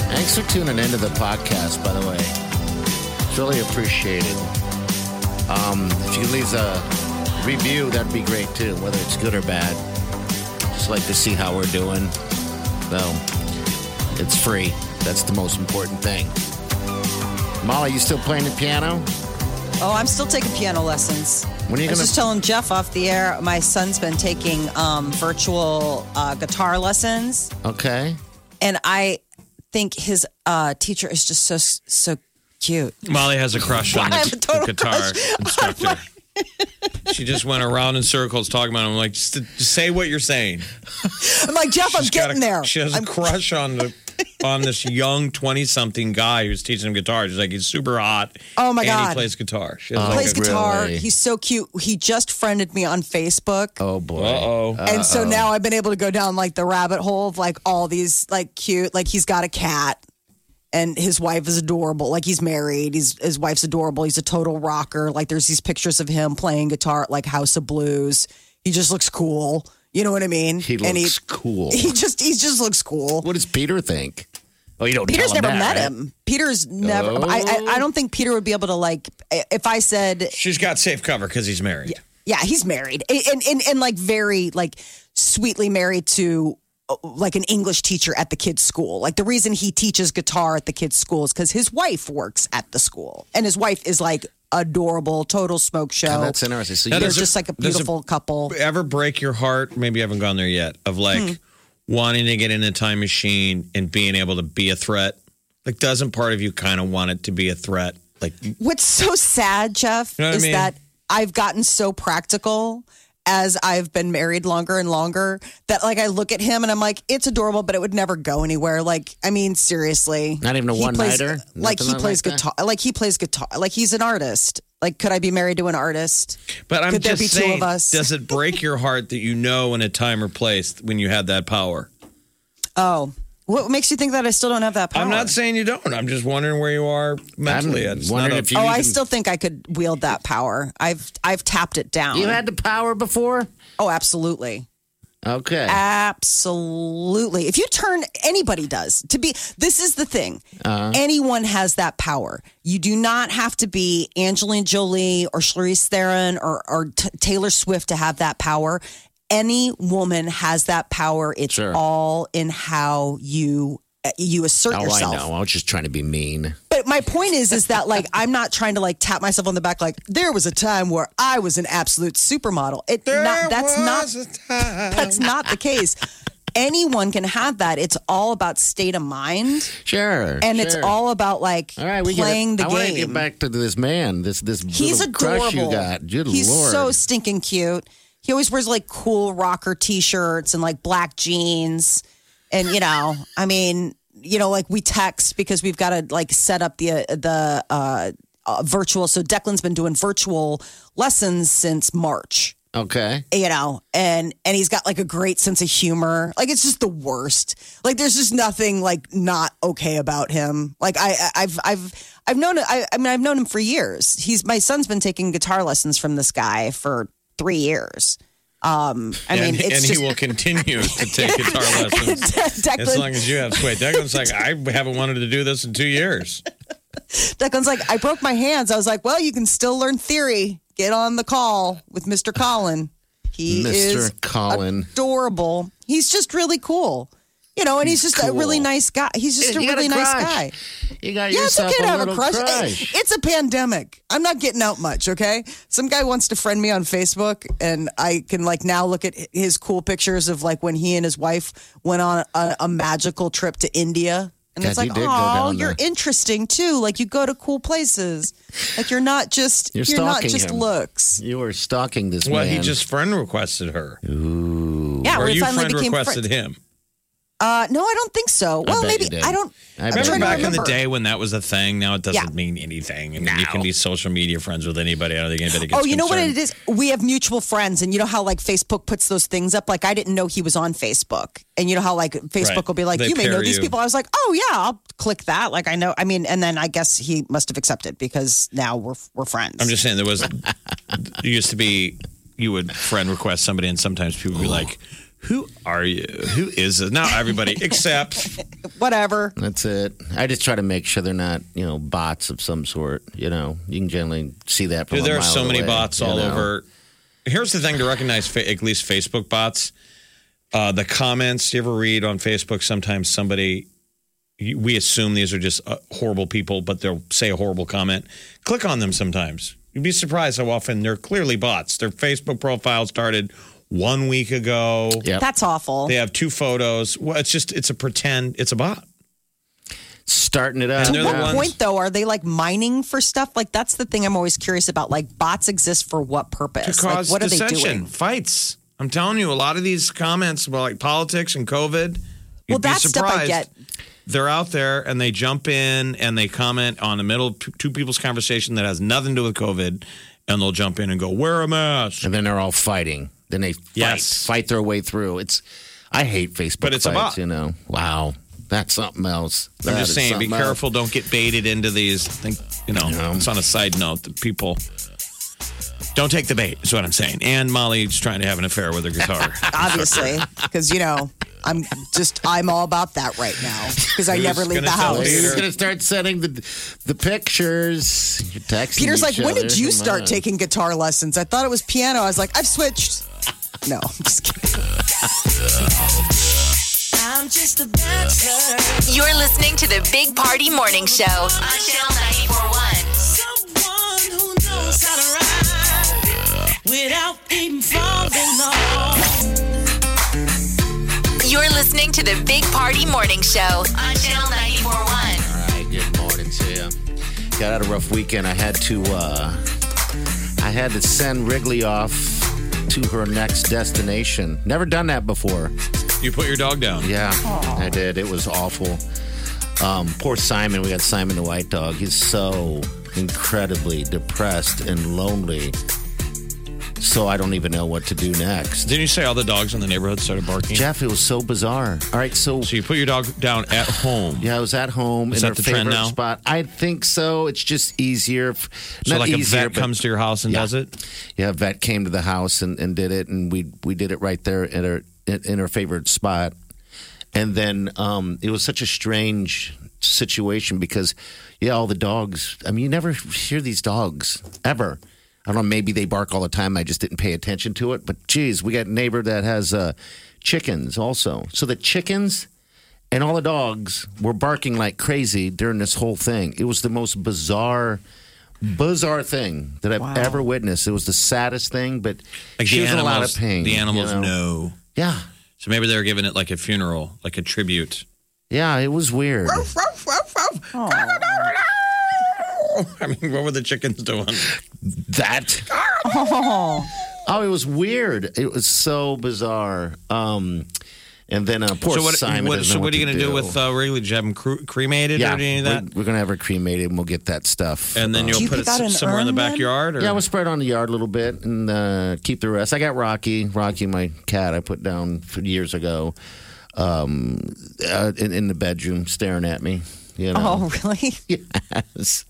Thanks for tuning into the podcast, by the way. It's really appreciated. Um, if you leave a review, that'd be great too, whether it's good or bad. Just like to see how we're doing. Well, it's free. That's the most important thing. Molly, you still playing the piano? Oh, I'm still taking piano lessons. When are you I was gonna- just telling Jeff off the air. My son's been taking um, virtual uh, guitar lessons, Okay. and I think his uh, teacher is just so so cute. Molly has a crush on I have the, a total the guitar crush on instructor. she just went around in circles talking about him. I'm like, just, just say what you're saying. I'm like Jeff, I'm She's got getting a- there. She has I'm- a crush on the on this young twenty something guy who's teaching him guitar. She's like, he's super hot. Oh, my and God. he plays guitar. She Oh, like plays a, guitar. really? He's so cute. He just friended me on Facebook. Oh boy. Uh oh. And so now I've been able to go down like the rabbit hole of like all these like cute, like he's got a cat and his wife is adorable. Like he's married. He's his wife's adorable. He's a total rocker. Like there's these pictures of him playing guitar at like House of Blues. He just looks cool. You know what I mean? He and looks cool. he just he just looks cool. What does Peter think? Oh, you don't. Peter's tell him never that, met right? him. Peter's never. I, I I don't think Peter would be able to like if I said She's got safe cover because he's married. Yeah, he's married and, and and like very like sweetly married to uh, like an English teacher at the kids' school. Like the reason he teaches guitar at the kids' school is because his wife works at the school, and his wife is like adorable, total smoke show. Oh, that's interesting. So Now, you They're does it- just like a does it beautiful couple. Ever break your heart? Maybe you haven't gone there yet. Of like Hmm. wanting to get in a time machine and being able to be a threat. Like, doesn't part of you kind of want it to be a threat? Like, What's so sad, Jeff, You know what I is mean? that I've gotten so practical as I've been married longer and longer that like I look at him and I'm like, it's adorable, but it would never go anywhere. Like, I mean, seriously. Not even a one-nighter? Like Nothing he plays like that? guitar like he plays guitar like he's an artist. Like, could I be married to an artist? but I'm Could there just be two saying, of us? does it break your heart that you know in a time or place when you had that power? Oh. What makes you think that I still don't have that power? I'm not saying you don't. I'm just wondering where you are mentally. I'm It's wondering not a- if you Oh, I still think I could wield that power. I've I've tapped it down. You had the power before. oh, absolutely. Okay. Absolutely. If you turn, anybody does. To be, this is the thing. Uh-huh. Anyone has that power. You do not have to be Angelina Jolie or Charlize Theron or, or T- Taylor Swift to have that power. Any woman has that power. It's Sure. all in how you uh, you assert oh, yourself. I know. I was just trying to be mean. But my point is, is that like I'm not trying to like tap myself on the back. Like there was a time where I was an absolute supermodel. It not, that's not that's not the case. Anyone can have that. It's all about state of mind, Sure. and it's all about like All right, we playing get it. the I want to game. get back to this man. This this He's little adorable. crush you got. Good He's lord. so stinking cute. He always wears like cool rocker t-shirts and like black jeans, and you know, I mean, you know, like we text because we've got to like set up the uh, the uh, uh, virtual. So Declan's been doing virtual lessons since March. Okay. you know and and he's got like a great sense of humor. Like it's just the worst. Like there's just nothing like not okay about him. Like i I- i've i've i've known I, I mean i've known him for years. He's my son's been taking guitar lessons from this guy for three years um i and, mean it's and just he will continue to take guitar lessons Declan, as long as you have sway. Declan's like, I haven't wanted to do this in two years. Declan's like i broke my hands i was like well you can still learn theory get on the call with mr Colin. he Mr. is Colin. adorable. He's just really cool. You know, and he's, just a really nice guy. He's just a You got really nice guy. You got Yeah, it's yourself okay to have a crush. crush. It's a pandemic. I'm not getting out much, okay? Some guy wants to friend me on Facebook, and I can like now look at his cool pictures of like when he and his wife went on a, a magical trip to India. And God, it's like, oh, you're there." interesting too. Like you go to cool places. Like you're not just You're you're, not just him. looks. You were stalking this Well, man. he just friend requested her. Ooh. Yeah, or we you finally friend became requested friends. him. Uh, no, I don't think so. Well, bet you maybe did. I don't. I I'm bet Remember to back in the day when that was a thing? Now it doesn't Yeah. mean anything. I mean, you can be social media friends with anybody. I don't think anybody gets Oh, you know what concerned. it is? We have mutual friends, and you know how like Facebook puts those things up. Like I didn't know he was on Facebook, and you know how like Facebook Right. will be like, They "You may know pair these you. people." I was like, "Oh yeah, I'll click that." Like I know. I mean, and then I guess he must have accepted because now we're we're friends. I'm just saying there was there used to be you would friend request somebody, and sometimes people would be like, "Who are you? Who is it?" Now everybody except Whatever. That's it. I just try to make sure they're not, you know, bots of some sort. You know, you can generally see that from Dude, a there are mile so many away, bots all know? over. Here's the thing to recognize, at least Facebook bots. Uh, the comments you ever read on Facebook, sometimes somebody, we assume these are just uh, horrible people, but they'll say a horrible comment. Click on them sometimes. You'd be surprised how often they're clearly bots. Their Facebook profile started one week ago. Yep. That's awful. They have two photos. Well, it's just, it's a pretend, it's a bot. Starting it up. To what ones- point, though, are they like mining for stuff? Like that's the thing I'm always curious about. Like bots exist for what purpose? to cause like what are they dissension, doing? fights. I'm telling you, a lot of these comments about like politics and COVID. You'd Well, that's that stuff I get. They're out there and they jump in and they comment on the middle of two people's conversation that has nothing to do with COVID, and they'll jump in and go, "Wear a mask." and then they're all fighting. Then they fight, Yes. fight their way through. It's, I hate Facebook But it's a fights, bot. you know. Wow. That's something else. I'm That just saying, be something else. careful. Don't get baited into these. Think, you know, Yeah. it's on a side note that people don't take the bait. Is what I'm saying. And Molly's trying to have an affair with her guitar. Obviously, because you know I'm just I'm all about that right now because I never leave the house. Peter? Who's going to start sending the the pictures? Texting Peter's like, each when did you Come start on." taking guitar lessons? I thought it was piano. I was like, I've switched. No, I'm just kidding. You're listening to the Big Party Morning Show on Channel 941. You're listening to the Big Party Morning Show on Channel 941. All right, good morning to you. Got out a rough weekend. I had to uh I had to send Wrigley off to her next destination. Never done that before. you put your dog down. Yeah, I did. It was awful. Um, poor Simon. We got Simon the white dog. He's so incredibly depressed and lonely. So I don't even know what to do next. Didn't you say all the dogs in the neighborhood started barking? Jeff, it was so bizarre. All right, so So you put your dog down at home. yeah, I was at home Is in that her the trend favorite now? spot. I think so. It's just easier. f- So Not like easier, a vet but- comes to your house and does it. Yeah, a vet came to the house and, and did it, and we we did it right there in her in, in her favorite spot. And then um, it was such a strange situation because, yeah, all the dogs. I mean, you never hear these dogs ever. I don't know. Maybe they bark all the time. I just didn't pay attention to it. But geez, we got a neighbor that has uh, chickens also. So the chickens and all the dogs were barking like crazy during this whole thing. It was the most bizarre, bizarre thing that I've ever witnessed. It was the saddest thing, but Like she the was in a lot of pain. The you animals know? know. Yeah, So maybe they were giving it like a funeral, like a tribute. yeah, it was weird. I mean, what were the chickens doing? that. Oh, oh it was weird. It was so bizarre. Um, and then uh, poor so what? Simon. what so know what are you going to do with uh, Wrigley? Did you have them cre- cremated yeah, or any of we're, we're gonna have her cremated, and we'll get that stuff. And then Uh, you'll Do you put pick it s- somewhere in the urn then? backyard. Or? Yeah, we'll spread on the yard a little bit and uh, keep the rest. I got Rocky, Rocky, my cat. I put down years ago, um, uh, in, in the bedroom, staring at me. You know, Oh, really? yes.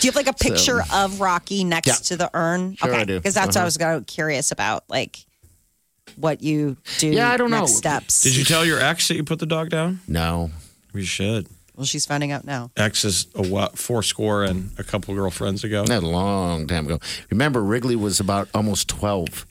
Do you have like a picture of Rocky next Yeah. to the urn? Sure okay, I do. because that's what I Uh-huh. was go- curious about, like what you do. Yeah, I don't next know. Steps. Did you tell your ex that you put the dog down? No, we should. Well, she's finding out now. Ex is a what, four score and a couple girlfriends ago. That a long time ago. Remember, Wrigley was about almost 12.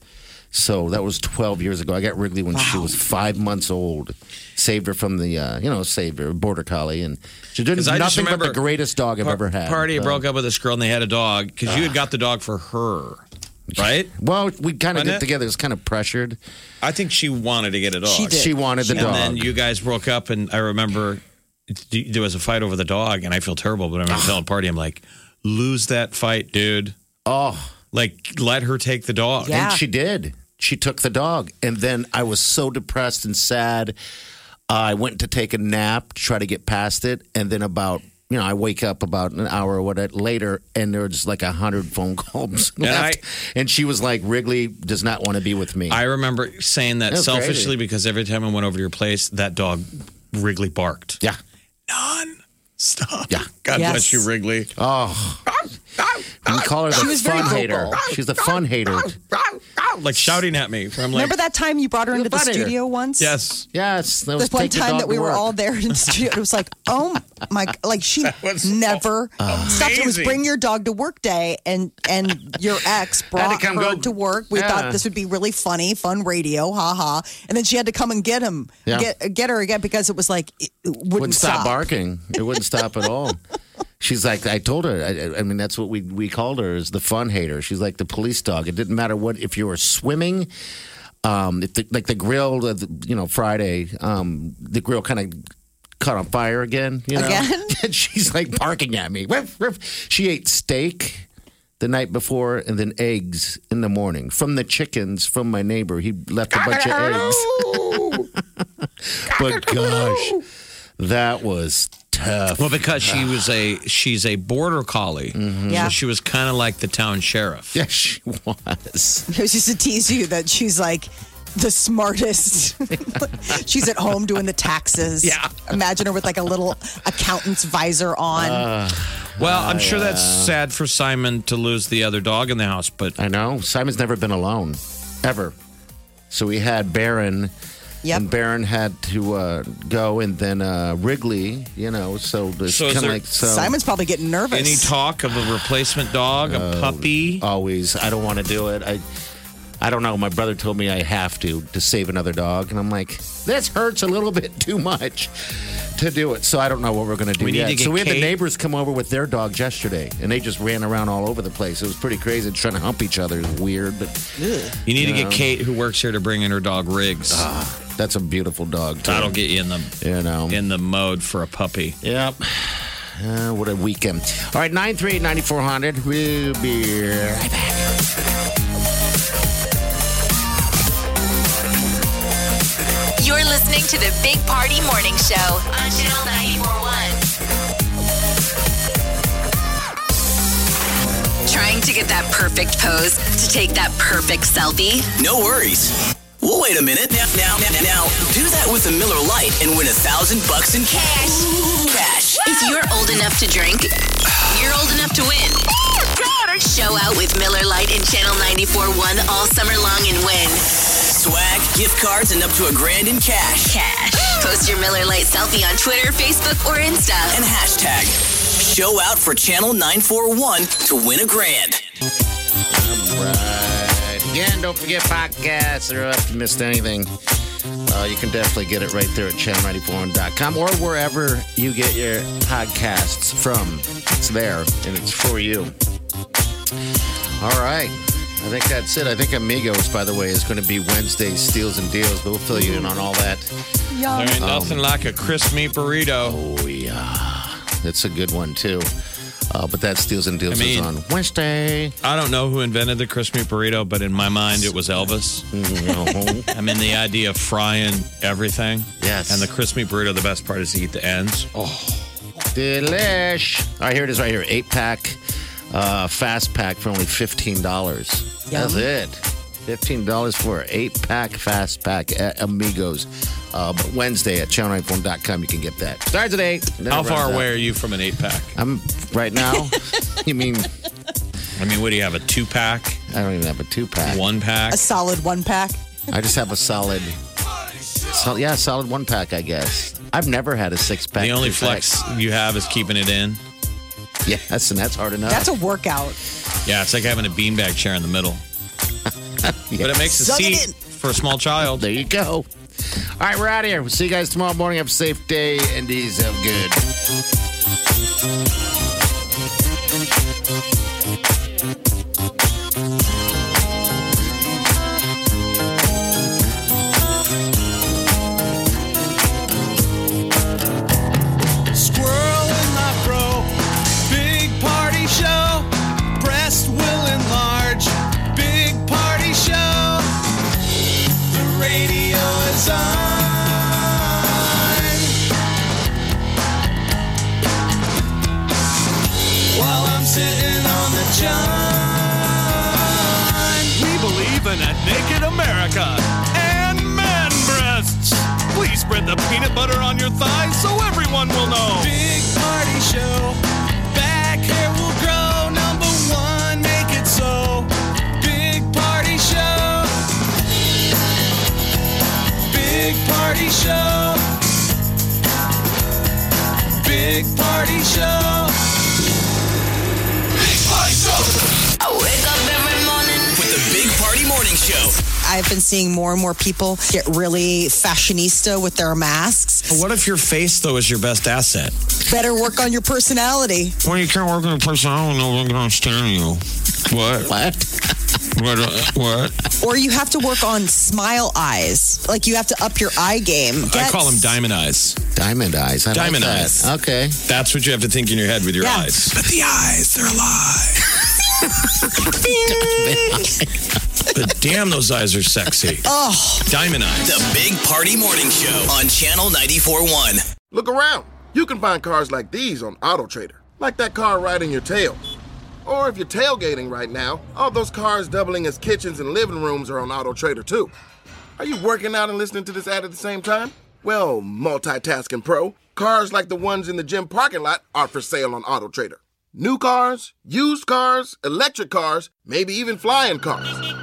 So that was 12 years ago. I got Wrigley when she was five months old. Saved her from the, uh, you know, saved her, border collie. And she did 'Cause I just nothing but the greatest dog I've Par- ever had. Party So- broke up with this girl and they had a dog because you had got the dog for her, right? Well, we kind of Wasn't did it? together. It was kind of pressured. I think she wanted to get a dog. She did. She wanted the and dog. And then you guys broke up, and I remember there was a fight over the dog, and I feel terrible. But I remember telling Party, I'm like, lose that fight, dude. oh, Like, let her take the dog. Yeah. And she did. She took the dog. And then I was so depressed and sad. I went to take a nap to try to get past it. And then about, you know, I wake up about an hour or whatever later and there was like a hundred phone calls left. and she was like, Wrigley does not want to be with me. I remember saying that That selfishly crazy. because every time I went over to your place, that dog Wrigley barked. yeah. Non stop. Yeah. God Yes. bless you, Wrigley. Oh. Ah, ah, we call her ah. the was fun hater. She's the fun hater. Like shouting at me from like. Remember that time you brought her into the funny. studio once? Yes. Yes, that The was one take your time dog that we were work. all there in the studio, it was like, oh my, like she was never oh, stopped. It was amazing. bring your dog to work day, and and your ex brought come her go- to work. We Yeah. thought this would be really funny, fun radio, ha ha. And then she had to come and get him, Yeah. get get her again because it was like it wouldn't, wouldn't stop, barking. It wouldn't stop at all. She's like, I told her. I, I mean, that's what we we called her is the fun hater. She's like the police dog. It didn't matter what if you were swimming. Um, if the, like the grill, the, you know, Friday, um, the grill kind of caught on fire again. You know, Again? and she's like barking at me. Riff, riff. She ate steak the night before and then eggs in the morning from the chickens from my neighbor. He left a bunch of eggs. but gosh, that was tough. Well, because she was a she's a border collie, Yeah. so she was kind of like the town sheriff. Yeah, she was. It was just to tease you that she's like the smartest. she's at home doing the taxes. Yeah. Imagine her with like a little accountant's visor on. Uh, Well, I'm sure that's sad for Simon to lose the other dog in the house, but I know. Simon's never been alone, ever. So we had Baron, Yep. and Baron had to uh, go, and then uh, Wrigley. You know, so it's So is kind of there- like so. Simon's probably getting nervous. any talk of a replacement dog, a puppy? always. I don't want to do it. I. I don't know. My brother told me I have to to save another dog, and I'm like, this hurts a little bit too much to do it. So I don't know what we're going to do We need yet. to get so we had the Kate- neighbors come over with their dogs yesterday, and they just ran around all over the place. It was pretty crazy, trying to hump each other. It was weird, but You need to get Kate, who works here, to bring in her dog Riggs. That's a beautiful dog. Too. That'll get you in the you know. in the mode for a puppy. Yep. Uh, what a weekend. All right, 938 9400. We'll be right back. You're listening to the Big Party Morning Show on Channel 941. Trying to get that perfect pose to take that perfect selfie? No worries. Well, wait a minute. Now, now, now, now, do that with a Miller Lite and win a thousand bucks in cash. Cash. If you're old enough to drink, you're old enough to win. Show out with Miller Lite and Channel 94.1 all summer long and win. Swag, gift cards, and up to a grand in cash. Cash. Post your Miller Lite selfie on Twitter, Facebook, or Insta. And hashtag show out for Channel 941 to win a grand. Right. Again, don't forget podcasts. Or if you missed anything, uh, you can definitely get it right there at channel94.com or wherever you get your podcasts from. It's there and it's for you. All right. I think that's it. I think Amigos, by the way, is going to be Wednesday's Steals and Deals, but we'll fill you in on all that. There ain't nothing like a crisp meat burrito. Oh, yeah. That's a good one, too. Uh, but that Steals and Deals I mean- is on Wednesday. I don't know who invented the crispy burrito, but in my mind, it was Elvis. Mhm. I mean, the idea of frying everything. Yes. And the crispy burrito, the best part is to eat the ends. Oh, Delish. All right, here it is right here. Eight pack, uh, fast pack for only $15. That's it. $15 for an eight pack fast pack at Amigos. Uh, but Wednesday at channel94.com, you can get that. Starts at 8. how far runs out. away are you from an eight pack? I'm right now. you mean, I mean, what do you have? A two pack? I don't even have a two pack. One pack? a solid one pack. I just have a solid, sol- yeah, solid one pack, I guess. I've never had a six pack. The only two pack. flex you have is keeping it in. Yes, and that's hard enough. That's a workout. Yeah, it's like having a beanbag chair in the middle. But it makes a Suck seat for a small child. There you go. All right, we're out of here. We'll see you guys tomorrow morning. Have a safe day and ease of good. More people get really fashionista with their masks. But what if your face though is your best asset? Better work on your personality. Well, you can't work on a person. I don't gonna understand you. What? What? What? uh, What? Or you have to work on smile eyes. Like you have to up your eye game. I call them diamond eyes. Diamond eyes. I Diamond like that. eyes. Okay. That's what you have to think in your head with your Yeah. eyes. But the eyes, they're alive. But damn, those eyes are sexy. Oh, Diamond eyes. The Big Party Morning Show on Channel 94.1. Look around. You can find cars like these on AutoTrader, like that car right in your tail. Or if you're tailgating right now, all those cars doubling as kitchens and living rooms are on AutoTrader too. Are you working out and listening to this ad at the same time? Well, multitasking pro, cars like the ones in the gym parking lot are for sale on AutoTrader. New cars, used cars, electric cars, maybe even flying cars.